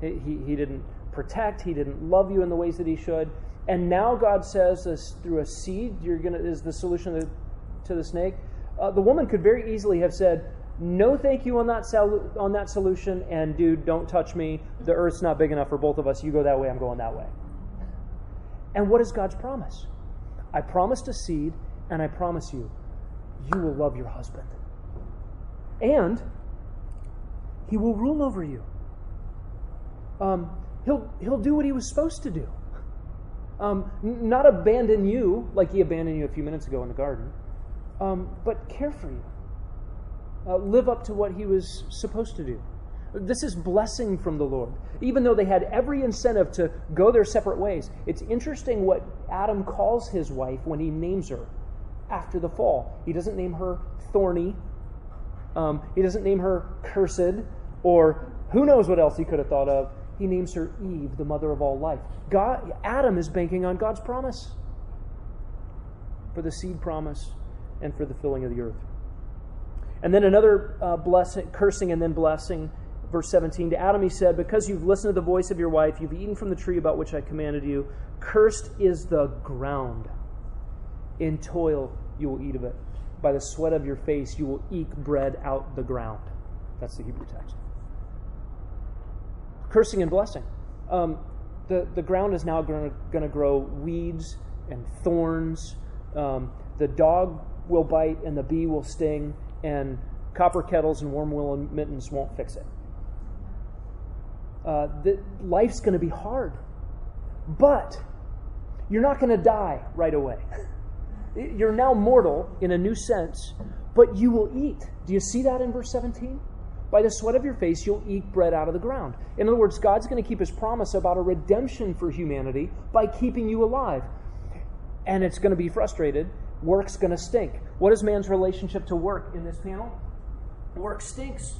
He, he, he didn't protect, he didn't love you in the ways that he should. And now God says this through a seed, you're gonna is the solution to, the snake. Uh, the woman could very easily have said, "No, thank you on that on that solution." And dude, don't touch me. The earth's not big enough for both of us. You go that way. I'm going that way. And what is God's promise? I promised a seed, and I promise you, you will love your husband, and he will rule over you. Um, he'll he'll do what he was supposed to do. Um, not abandon you like he abandoned you a few minutes ago in the garden, um, but care for you. Uh, live up to what he was supposed to do. This is blessing from the Lord. Even though they had every incentive to go their separate ways, it's interesting what Adam calls his wife when he names her after the fall. He doesn't name her thorny, um, he doesn't name her cursed, or who knows what else he could have thought of he names her Eve, the mother of all life. God, Adam is banking on God's promise for the seed promise and for the filling of the earth. And then another uh, blessing, cursing and then blessing. Verse 17 To Adam he said, Because you've listened to the voice of your wife, you've eaten from the tree about which I commanded you. Cursed is the ground. In toil you will eat of it. By the sweat of your face you will eke bread out the ground. That's the Hebrew text cursing and blessing. Um, the, the ground is now going to grow weeds and thorns. Um, the dog will bite and the bee will sting, and copper kettles and warm wool mittens won't fix it. Uh, the, life's going to be hard, but you're not going to die right away. You're now mortal in a new sense, but you will eat. Do you see that in verse 17? By the sweat of your face, you'll eat bread out of the ground. In other words, God's going to keep his promise about a redemption for humanity by keeping you alive. And it's going to be frustrated. Work's going to stink. What is man's relationship to work in this panel? Work stinks.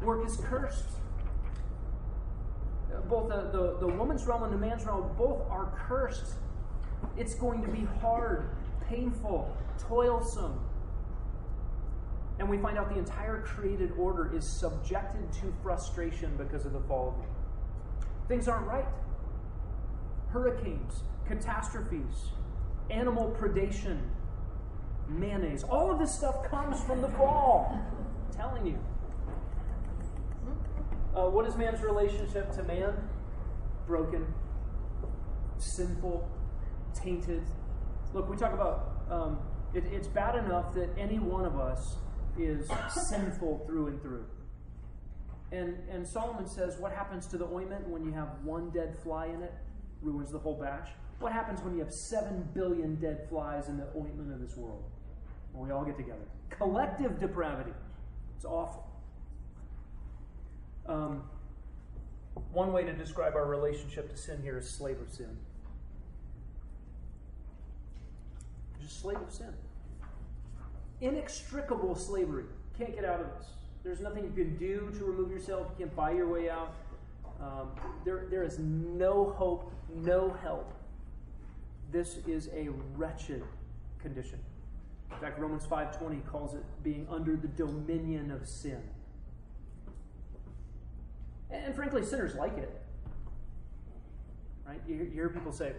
Work is cursed. Both the, the, the woman's realm and the man's realm both are cursed. It's going to be hard, painful, toilsome, and we find out the entire created order is subjected to frustration because of the fall of man. Things aren't right. Hurricanes, catastrophes, animal predation, mayonnaise, all of this stuff comes from the fall. I'm telling you. Uh, what is man's relationship to man? Broken, sinful, tainted. Look, we talk about um, it, it's bad enough that any one of us is sinful through and through. And, and Solomon says, What happens to the ointment when you have one dead fly in it? Ruins the whole batch. What happens when you have seven billion dead flies in the ointment of this world? When we all get together. Collective depravity. It's awful. Um, One way to describe our relationship to sin here is slave of sin. Just slave of sin. Inextricable slavery. Can't get out of this. There's nothing you can do to remove yourself. You can't buy your way out. Um, there, there is no hope, no help. This is a wretched condition. In fact, Romans 5:20 calls it being under the dominion of sin. And frankly, sinners like it. Right? You hear people say,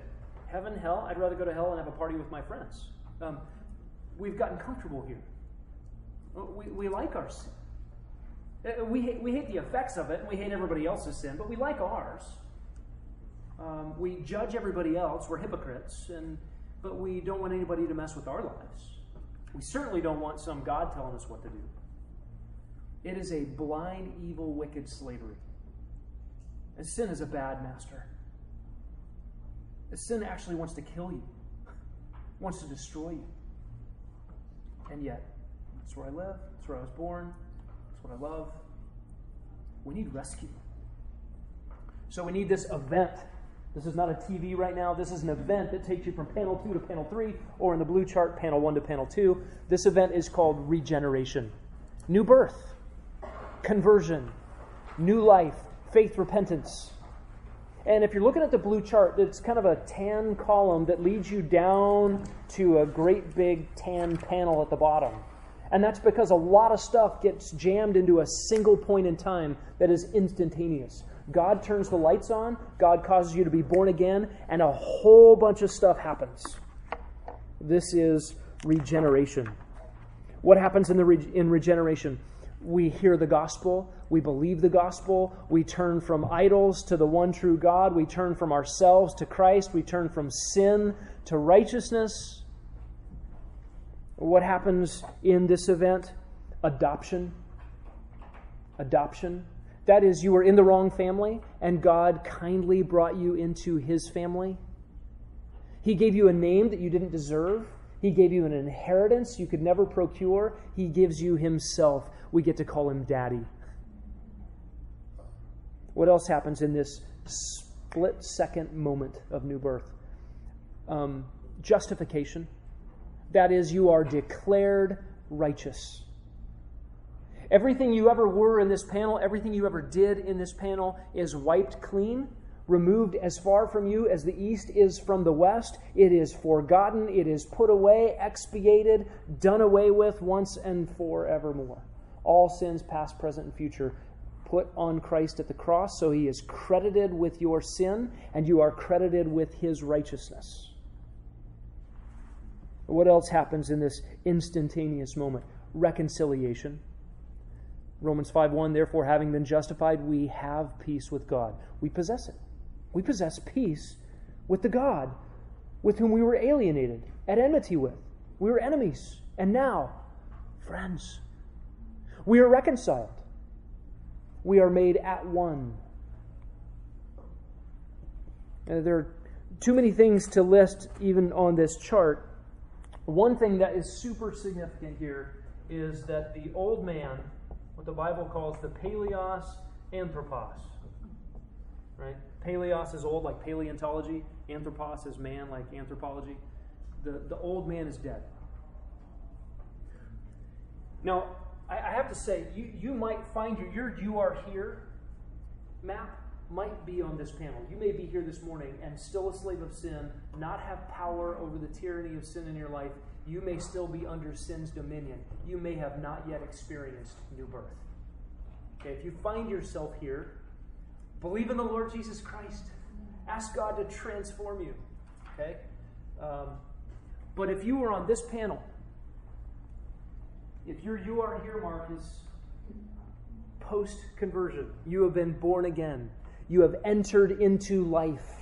Heaven, hell, I'd rather go to hell and have a party with my friends. Um, we've gotten comfortable here. We, we like our sin. Uh, we hate, we hate the effects of it, and we hate everybody else's sin, but we like ours. Um, we judge everybody else. We're hypocrites, and but we don't want anybody to mess with our lives. We certainly don't want some God telling us what to do. It is a blind, evil, wicked slavery. And sin is a bad master. Sin actually wants to kill you, wants to destroy you. And yet, that's where I live, that's where I was born, that's what I love. We need rescue. So we need this event. This is not a TV right now. This is an event that takes you from panel 2 to panel 3, or in the blue chart, panel 1 to panel 2. This event is called regeneration. New birth, conversion, new life, faith repentance. And if you're looking at the blue chart, it's kind of a tan column that leads you down to a great big tan panel at the bottom. And that's because a lot of stuff gets jammed into a single point in time that is instantaneous. God turns the lights on, God causes you to be born again, and a whole bunch of stuff happens. This is regeneration. What happens in, the re- in regeneration? We hear the gospel, we believe the gospel, we turn from idols to the one true God, we turn from ourselves to Christ, we turn from sin to righteousness. What happens in this event? Adoption. Adoption. That is, you were in the wrong family, and God kindly brought you into his family. He gave you a name that you didn't deserve. He gave you an inheritance you could never procure. He gives you Himself. We get to call Him Daddy. What else happens in this split second moment of new birth? Um, justification. That is, you are declared righteous. Everything you ever were in this panel, everything you ever did in this panel is wiped clean removed as far from you as the east is from the west. It is forgotten, it is put away, expiated, done away with once and forevermore. All sins, past, present, and future, put on Christ at the cross, so he is credited with your sin, and you are credited with his righteousness. What else happens in this instantaneous moment? Reconciliation. Romans 5:1 Therefore having been justified we have peace with God. We possess it. We possess peace with the God with whom we were alienated, at enmity with. We were enemies, and now, friends. We are reconciled. We are made at one. Uh, there are too many things to list even on this chart. One thing that is super significant here is that the old man, what the Bible calls the paleos anthropos, right? Paleos is old, like paleontology. Anthropos is man, like anthropology. The, the old man is dead. Now, I, have to say, you, you might find your, your You Are Here map might be on this panel. You may be here this morning and still a slave of sin, not have power over the tyranny of sin in your life. You may still be under sin's dominion. You may have not yet experienced new birth. Okay, if you find yourself here, Believe in the Lord Jesus Christ. Ask God to transform you. Okay? Um, but if you were on this panel, if your you are here mark is post conversion, you have been born again, you have entered into life.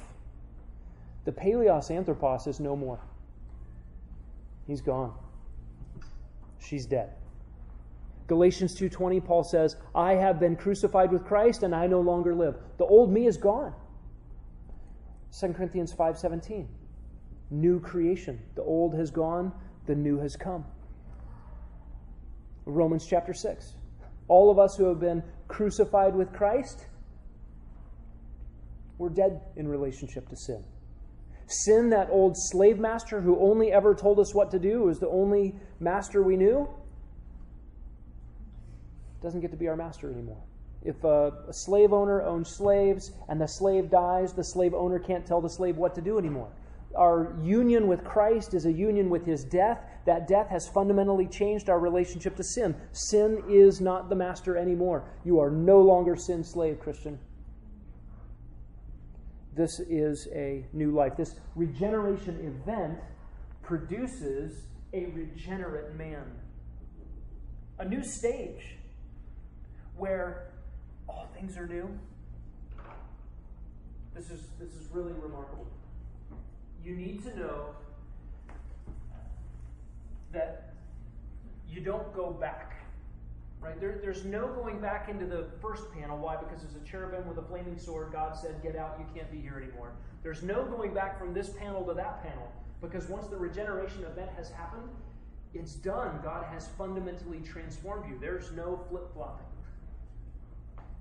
The Paleos Anthropos is no more. He's gone. She's dead. Galatians 2:20 Paul says, "I have been crucified with Christ and I no longer live. The old me is gone." 2 Corinthians 5:17 New creation. The old has gone, the new has come. Romans chapter 6. All of us who have been crucified with Christ We're dead in relationship to sin. Sin, that old slave master who only ever told us what to do, was the only master we knew, doesn't get to be our master anymore. If a, a, slave owner owns slaves and the slave dies, the slave owner can't tell the slave what to do anymore. Our union with Christ is a union with his death. That death has fundamentally changed our relationship to sin. Sin is not the master anymore. You are no longer sin slave, Christian. This is a new life. This regeneration event produces a regenerate man, a new stage where all things are new. This is, this is really remarkable. You need to know that you don't go back. Right? There, there's no going back into the first panel. Why? Because there's a cherubim with a flaming sword. God said, Get out, you can't be here anymore. There's no going back from this panel to that panel. Because once the regeneration event has happened, it's done. God has fundamentally transformed you. There's no flip flopping.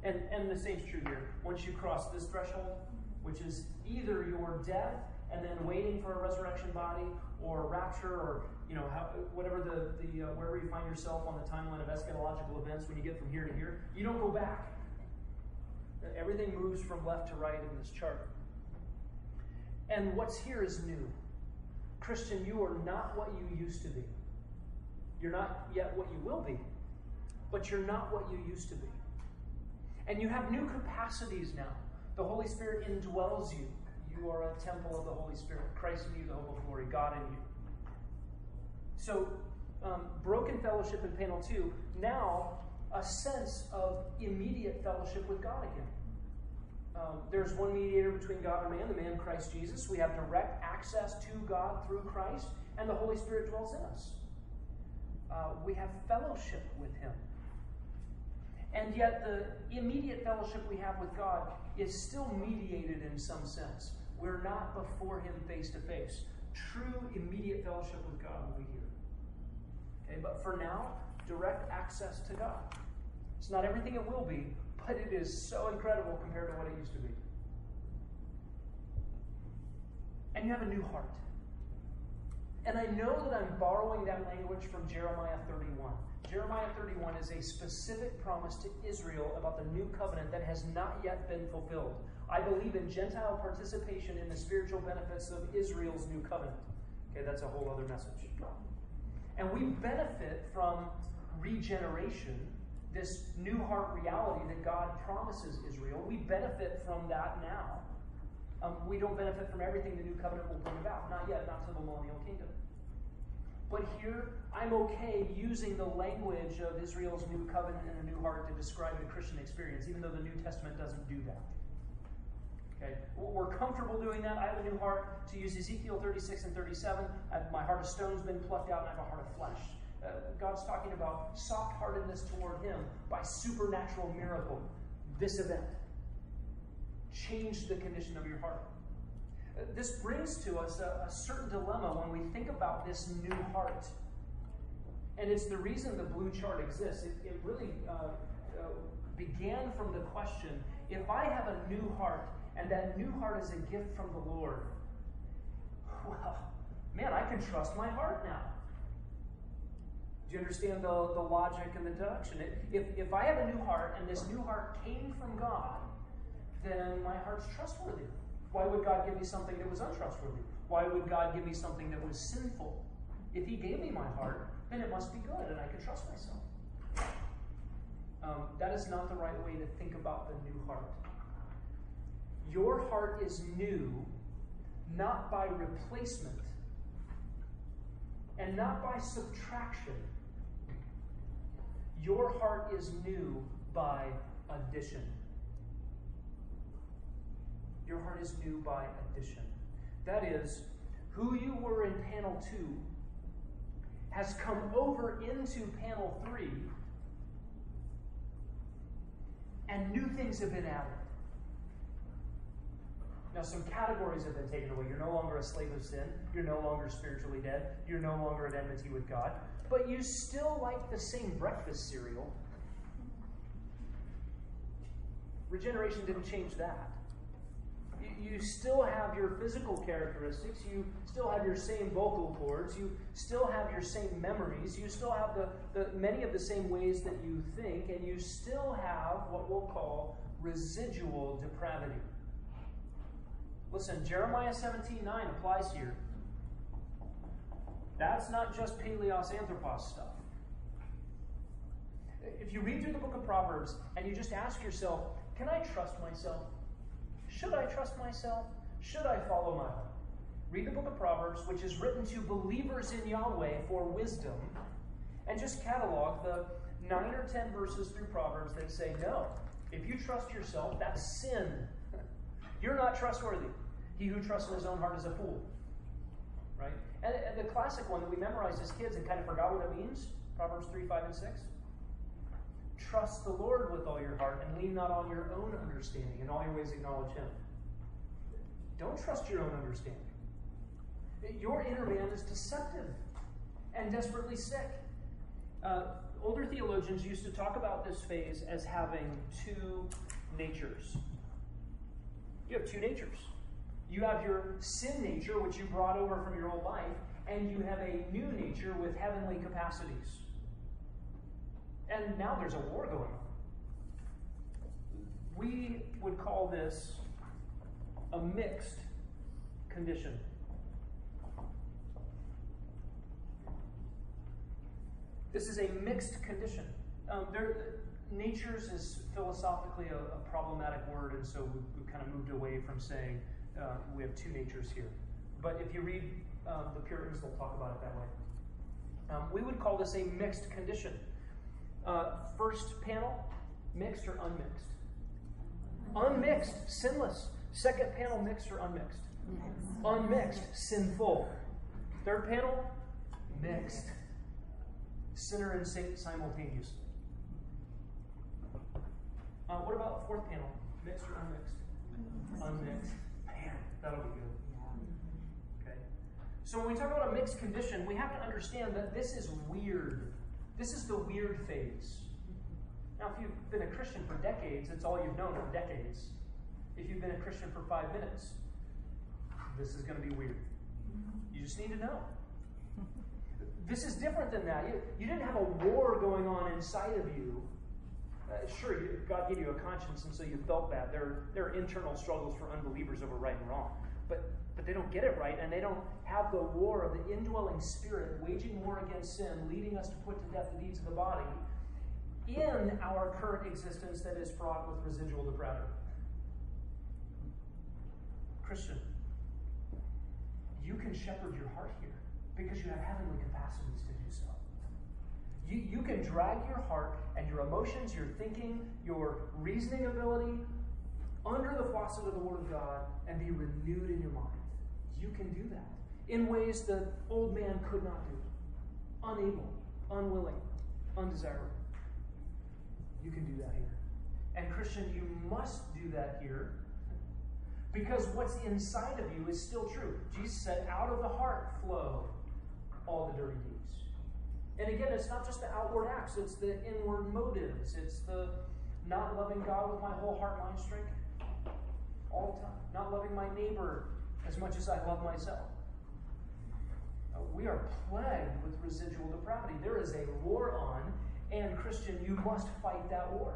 And, and the same's true here. Once you cross this threshold, which is either your death and then waiting for a resurrection body or rapture or you know how, whatever the, the uh, wherever you find yourself on the timeline of eschatological events when you get from here to here you don't go back. Everything moves from left to right in this chart. And what's here is new. Christian you are not what you used to be. You're not yet what you will be but you're not what you used to be. And you have new capacities now. The holy spirit indwells you you are a temple of the Holy Spirit. Christ in you, the hope of glory. God in you. So, um, broken fellowship in panel two. Now, a sense of immediate fellowship with God again. Um, there's one mediator between God and man, the man Christ Jesus. We have direct access to God through Christ, and the Holy Spirit dwells in us. Uh, we have fellowship with Him. And yet, the immediate fellowship we have with God is still mediated in some sense. We're not before Him face to face. True immediate fellowship with God will be here. Okay, but for now, direct access to God. It's not everything it will be, but it is so incredible compared to what it used to be. And you have a new heart. And I know that I'm borrowing that language from Jeremiah 31. Jeremiah 31 is a specific promise to Israel about the new covenant that has not yet been fulfilled. I believe in Gentile participation in the spiritual benefits of Israel's new covenant. Okay, that's a whole other message. And we benefit from regeneration, this new heart reality that God promises Israel. We benefit from that now. Um, we don't benefit from everything the new covenant will bring about. Not yet, not to the millennial kingdom. But here, I'm okay using the language of Israel's new covenant and a new heart to describe the Christian experience, even though the New Testament doesn't do that. Okay, we're comfortable doing that. I have a new heart. To use Ezekiel 36 and 37, my heart of stone's been plucked out, and I have a heart of flesh. Uh, God's talking about soft-heartedness toward Him by supernatural miracle. This event changed the condition of your heart. Uh, this brings to us a, a certain dilemma when we think about this new heart. And it's the reason the blue chart exists. It, it really uh, uh, began from the question if I have a new heart, and that new heart is a gift from the Lord, well, man, I can trust my heart now. Do you understand the, the logic and the deduction? If, if I have a new heart and this new heart came from God, then my heart's trustworthy. Why would God give me something that was untrustworthy? Why would God give me something that was sinful? If He gave me my heart, then it must be good and I can trust myself. Um, that is not the right way to think about the new heart. Your heart is new not by replacement and not by subtraction. Your heart is new by addition. Your heart is new by addition. That is, who you were in panel two has come over into panel three, and new things have been added. Now, some categories have been taken away. You're no longer a slave of sin. You're no longer spiritually dead. You're no longer at enmity with God. But you still like the same breakfast cereal. Regeneration didn't change that. You still have your physical characteristics. You still have your same vocal cords. You still have your same memories. You still have the, the many of the same ways that you think, and you still have what we'll call residual depravity. Listen, Jeremiah 17 9 applies here. That's not just Paleos Anthropos stuff. If you read through the book of Proverbs and you just ask yourself, can I trust myself? Should I trust myself? Should I follow my heart? Read the book of Proverbs, which is written to believers in Yahweh for wisdom, and just catalog the nine or ten verses through Proverbs that say, no, if you trust yourself, that's sin. You're not trustworthy. He who trusts in his own heart is a fool. Right? And, and the classic one that we memorized as kids and kind of forgot what it means Proverbs 3, 5, and 6. Trust the Lord with all your heart and lean not on your own understanding. In all your ways, acknowledge Him. Don't trust your own understanding. Your inner man is deceptive and desperately sick. Uh, older theologians used to talk about this phase as having two natures. You have two natures. You have your sin nature, which you brought over from your old life, and you have a new nature with heavenly capacities. And now there's a war going on. We would call this a mixed condition. This is a mixed condition. Um, there, natures is philosophically a, a, problematic word, and so we, we kind of moved away from saying uh, we have two natures here. But if you read um, the Puritans, they'll talk about it that way. Um, we would call this a mixed condition. Uh, first panel, mixed or unmixed? Unmixed, sinless. Second panel, mixed or unmixed? Unmixed, sinful. Third panel, mixed. Sinner and saint simultaneously. Uh, what about fourth panel? Mixed or unmixed? Unmixed. Man, that'll be good. Mm-hmm. Okay. So when we talk about a mixed condition, we have to understand that this is weird. This is the weird phase. Mm-hmm. Now, if you've been a Christian for decades, it's all you've known for decades. If you've been a Christian for five minutes, this is going to be weird. Mm-hmm. You just need to know. This is different than that. You, you didn't have a war going on inside of you. Uh, sure, you, God gave you a conscience, and so you felt bad. There, there are internal struggles for unbelievers over right and wrong. But, but they don't get it right, and they don't have the war of the indwelling spirit waging war against sin, leading us to put to death the deeds of the body in our current existence that is fraught with residual depravity. Christian, you can shepherd your heart here because you have heavenly capacities to. You, you can drag your heart and your emotions, your thinking, your reasoning ability under the faucet of the Word of God and be renewed in your mind. You can do that in ways the old man could not do. Unable, unwilling, undesirable. You can do that here. And Christian, you must do that here because what's inside of you is still true. Jesus said, out of the heart flow all the dirty deeds. And again, it's not just the outward acts, it's the inward motives. It's the not loving God with my whole heart, mind, strength all the time. Not loving my neighbor as much as I love myself. Uh, we are plagued with residual depravity. There is a war on, and Christian, you must fight that war.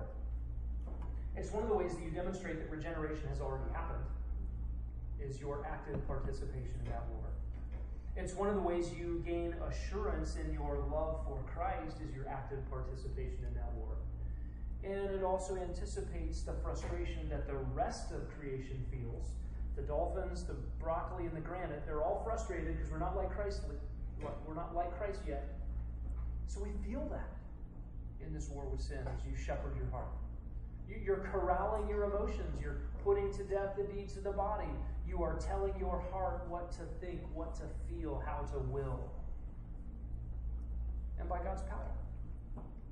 It's one of the ways that you demonstrate that regeneration has already happened, is your active participation in that war. It's one of the ways you gain assurance in your love for Christ is your active participation in that war. And it also anticipates the frustration that the rest of creation feels. The dolphins, the broccoli, and the granite, they're all frustrated because we're not like Christ. We're not like Christ yet. So we feel that in this war with sin as you shepherd your heart. You're corralling your emotions. You're putting to death the deeds of the body. You are telling your heart what to think, what to feel, how to will. And by God's power,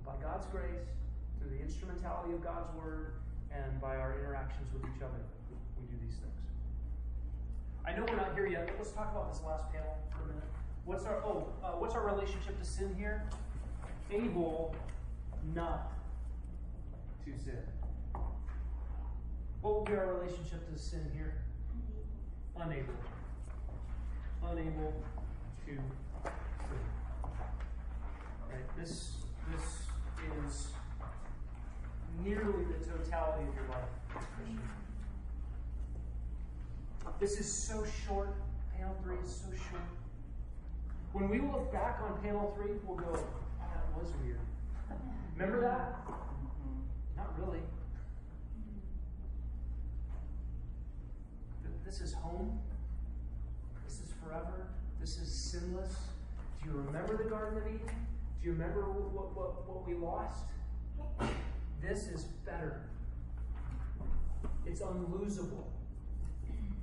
by God's grace, through the instrumentality of God's word, and by our interactions with each other, we do these things. I know we're not here yet, but let's talk about this last panel for a minute. What's our oh, uh, what's our relationship to sin here? Able not to sin. What will be our relationship to sin here? Unable. Unable to. Right? This this is nearly the totality of your life. This is so short. Panel three is so short. When we look back on panel three, we'll go, oh, that was weird. Remember that? Not really. This is home. This is forever. This is sinless. Do you remember the Garden of Eden? Do you remember what, what, what we lost? This is better. It's unlosable.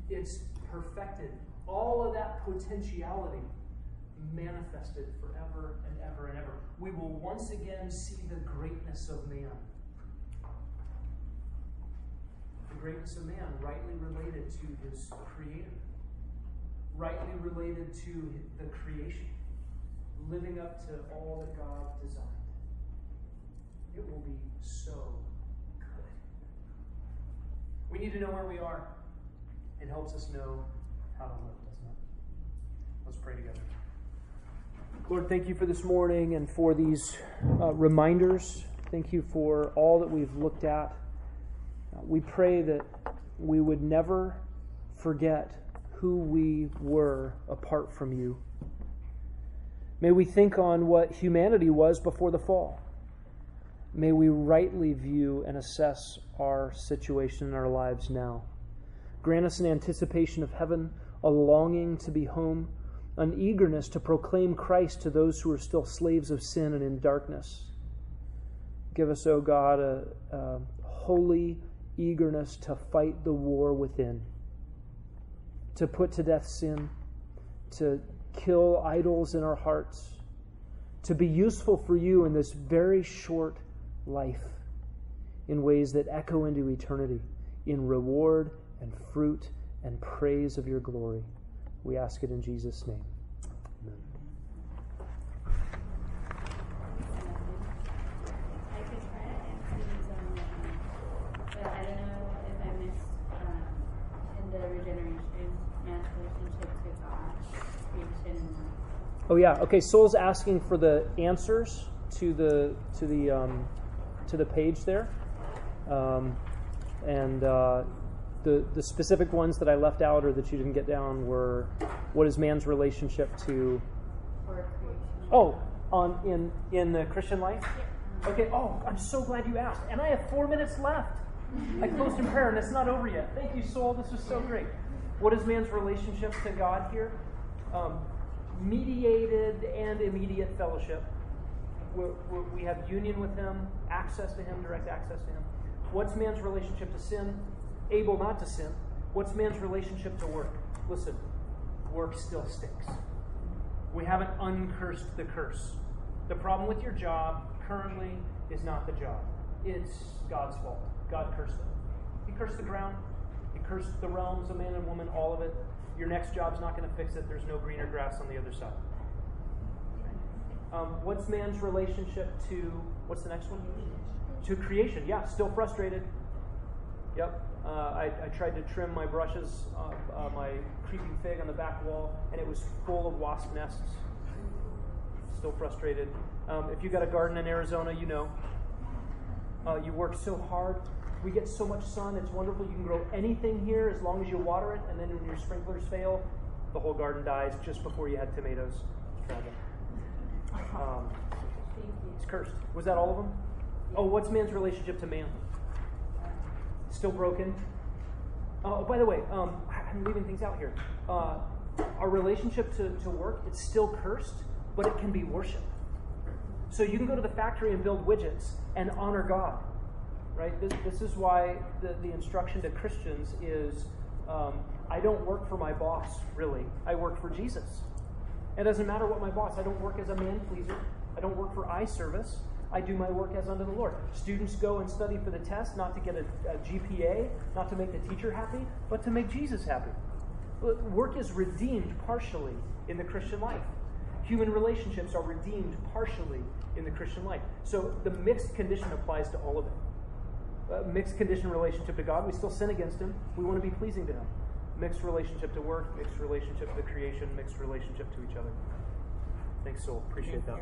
It's perfected. All of that potentiality manifested forever and ever and ever. We will once again see the greatness of man. Greatness of man, rightly related to his creator, rightly related to the creation, living up to all that God designed. It will be so good. We need to know where we are. It helps us know how to live, doesn't it? Let's pray together. Lord, thank you for this morning and for these uh, reminders. Thank you for all that we've looked at. We pray that we would never forget who we were apart from you. May we think on what humanity was before the fall. May we rightly view and assess our situation in our lives now. Grant us an anticipation of heaven, a longing to be home an eagerness to proclaim Christ to those who are still slaves of sin and in darkness. Give us, O oh God, a, a holy eagerness to fight the war within, to put to death sin, to kill idols in our hearts, to be useful for you in this very short life in ways that echo into eternity, in reward and fruit and praise of your glory. We ask it in Jesus' name. Amen. I could try to answer these on my own, but I don't know if I missed um, in man's relationship to God, creation, and Oh yeah. Okay. Soul's asking for the answers to the to the um, to the page there, um, and uh, the, the specific ones that I left out or that you didn't get down were what is man's relationship to Oh, on in in the Christian life? Okay, oh, I'm so glad you asked. And I have four minutes left. I closed in prayer and it's not over yet. Thank you, soul. This was so great. What is man's relationship to God here? Um, mediated and immediate fellowship. We're, we're, we have union with Him, access to Him, direct access to Him. What's man's relationship to sin? able not to sin. What's man's relationship to work? Listen, work still stinks. We haven't uncursed the curse. The problem with your job currently is not the job, it's God's fault. God cursed them. He cursed the ground, He cursed the realms, of man and woman, all of it. Your next job's not going to fix it. There's no greener grass on the other side. Um, what's man's relationship to, what's the next one? To creation. Yeah, still frustrated. Yep. Uh, I, I, tried to trim my brushes, uh, uh, my creeping fig on the back wall, and it was full of wasp nests. Still frustrated. Um, if you've got a garden in Arizona, you know. Uh, you work so hard. We get so much sun. It's wonderful. You can grow anything here as long as you water it, and then when your sprinklers fail, the whole garden dies just before you had tomatoes. Um, it's cursed. Was that all of them? Oh, what's man's relationship to man? still broken. Oh, by the way, um, I'm leaving things out here. Uh, our relationship to, to work, it's still cursed, but it can be worship. So you can go to the factory and build widgets and honor God, right? This, this is why the, the instruction to Christians is um, I don't work for my boss, really. I work for Jesus. It doesn't matter what my boss, I don't work as a man pleaser, I don't work for eye service. I do my work as unto the Lord. Students go and study for the test, not to get a, a GPA, not to make the teacher happy, but to make Jesus happy. Work is redeemed partially in the Christian life. Human relationships are redeemed partially in the Christian life. So the mixed condition applies to all of it. A mixed condition relationship to God, we still sin against Him. We want to be pleasing to Him. mixed relationship to work, mixed relationship to the creation, mixed relationship to each other. Thanks, Soul. Appreciate that.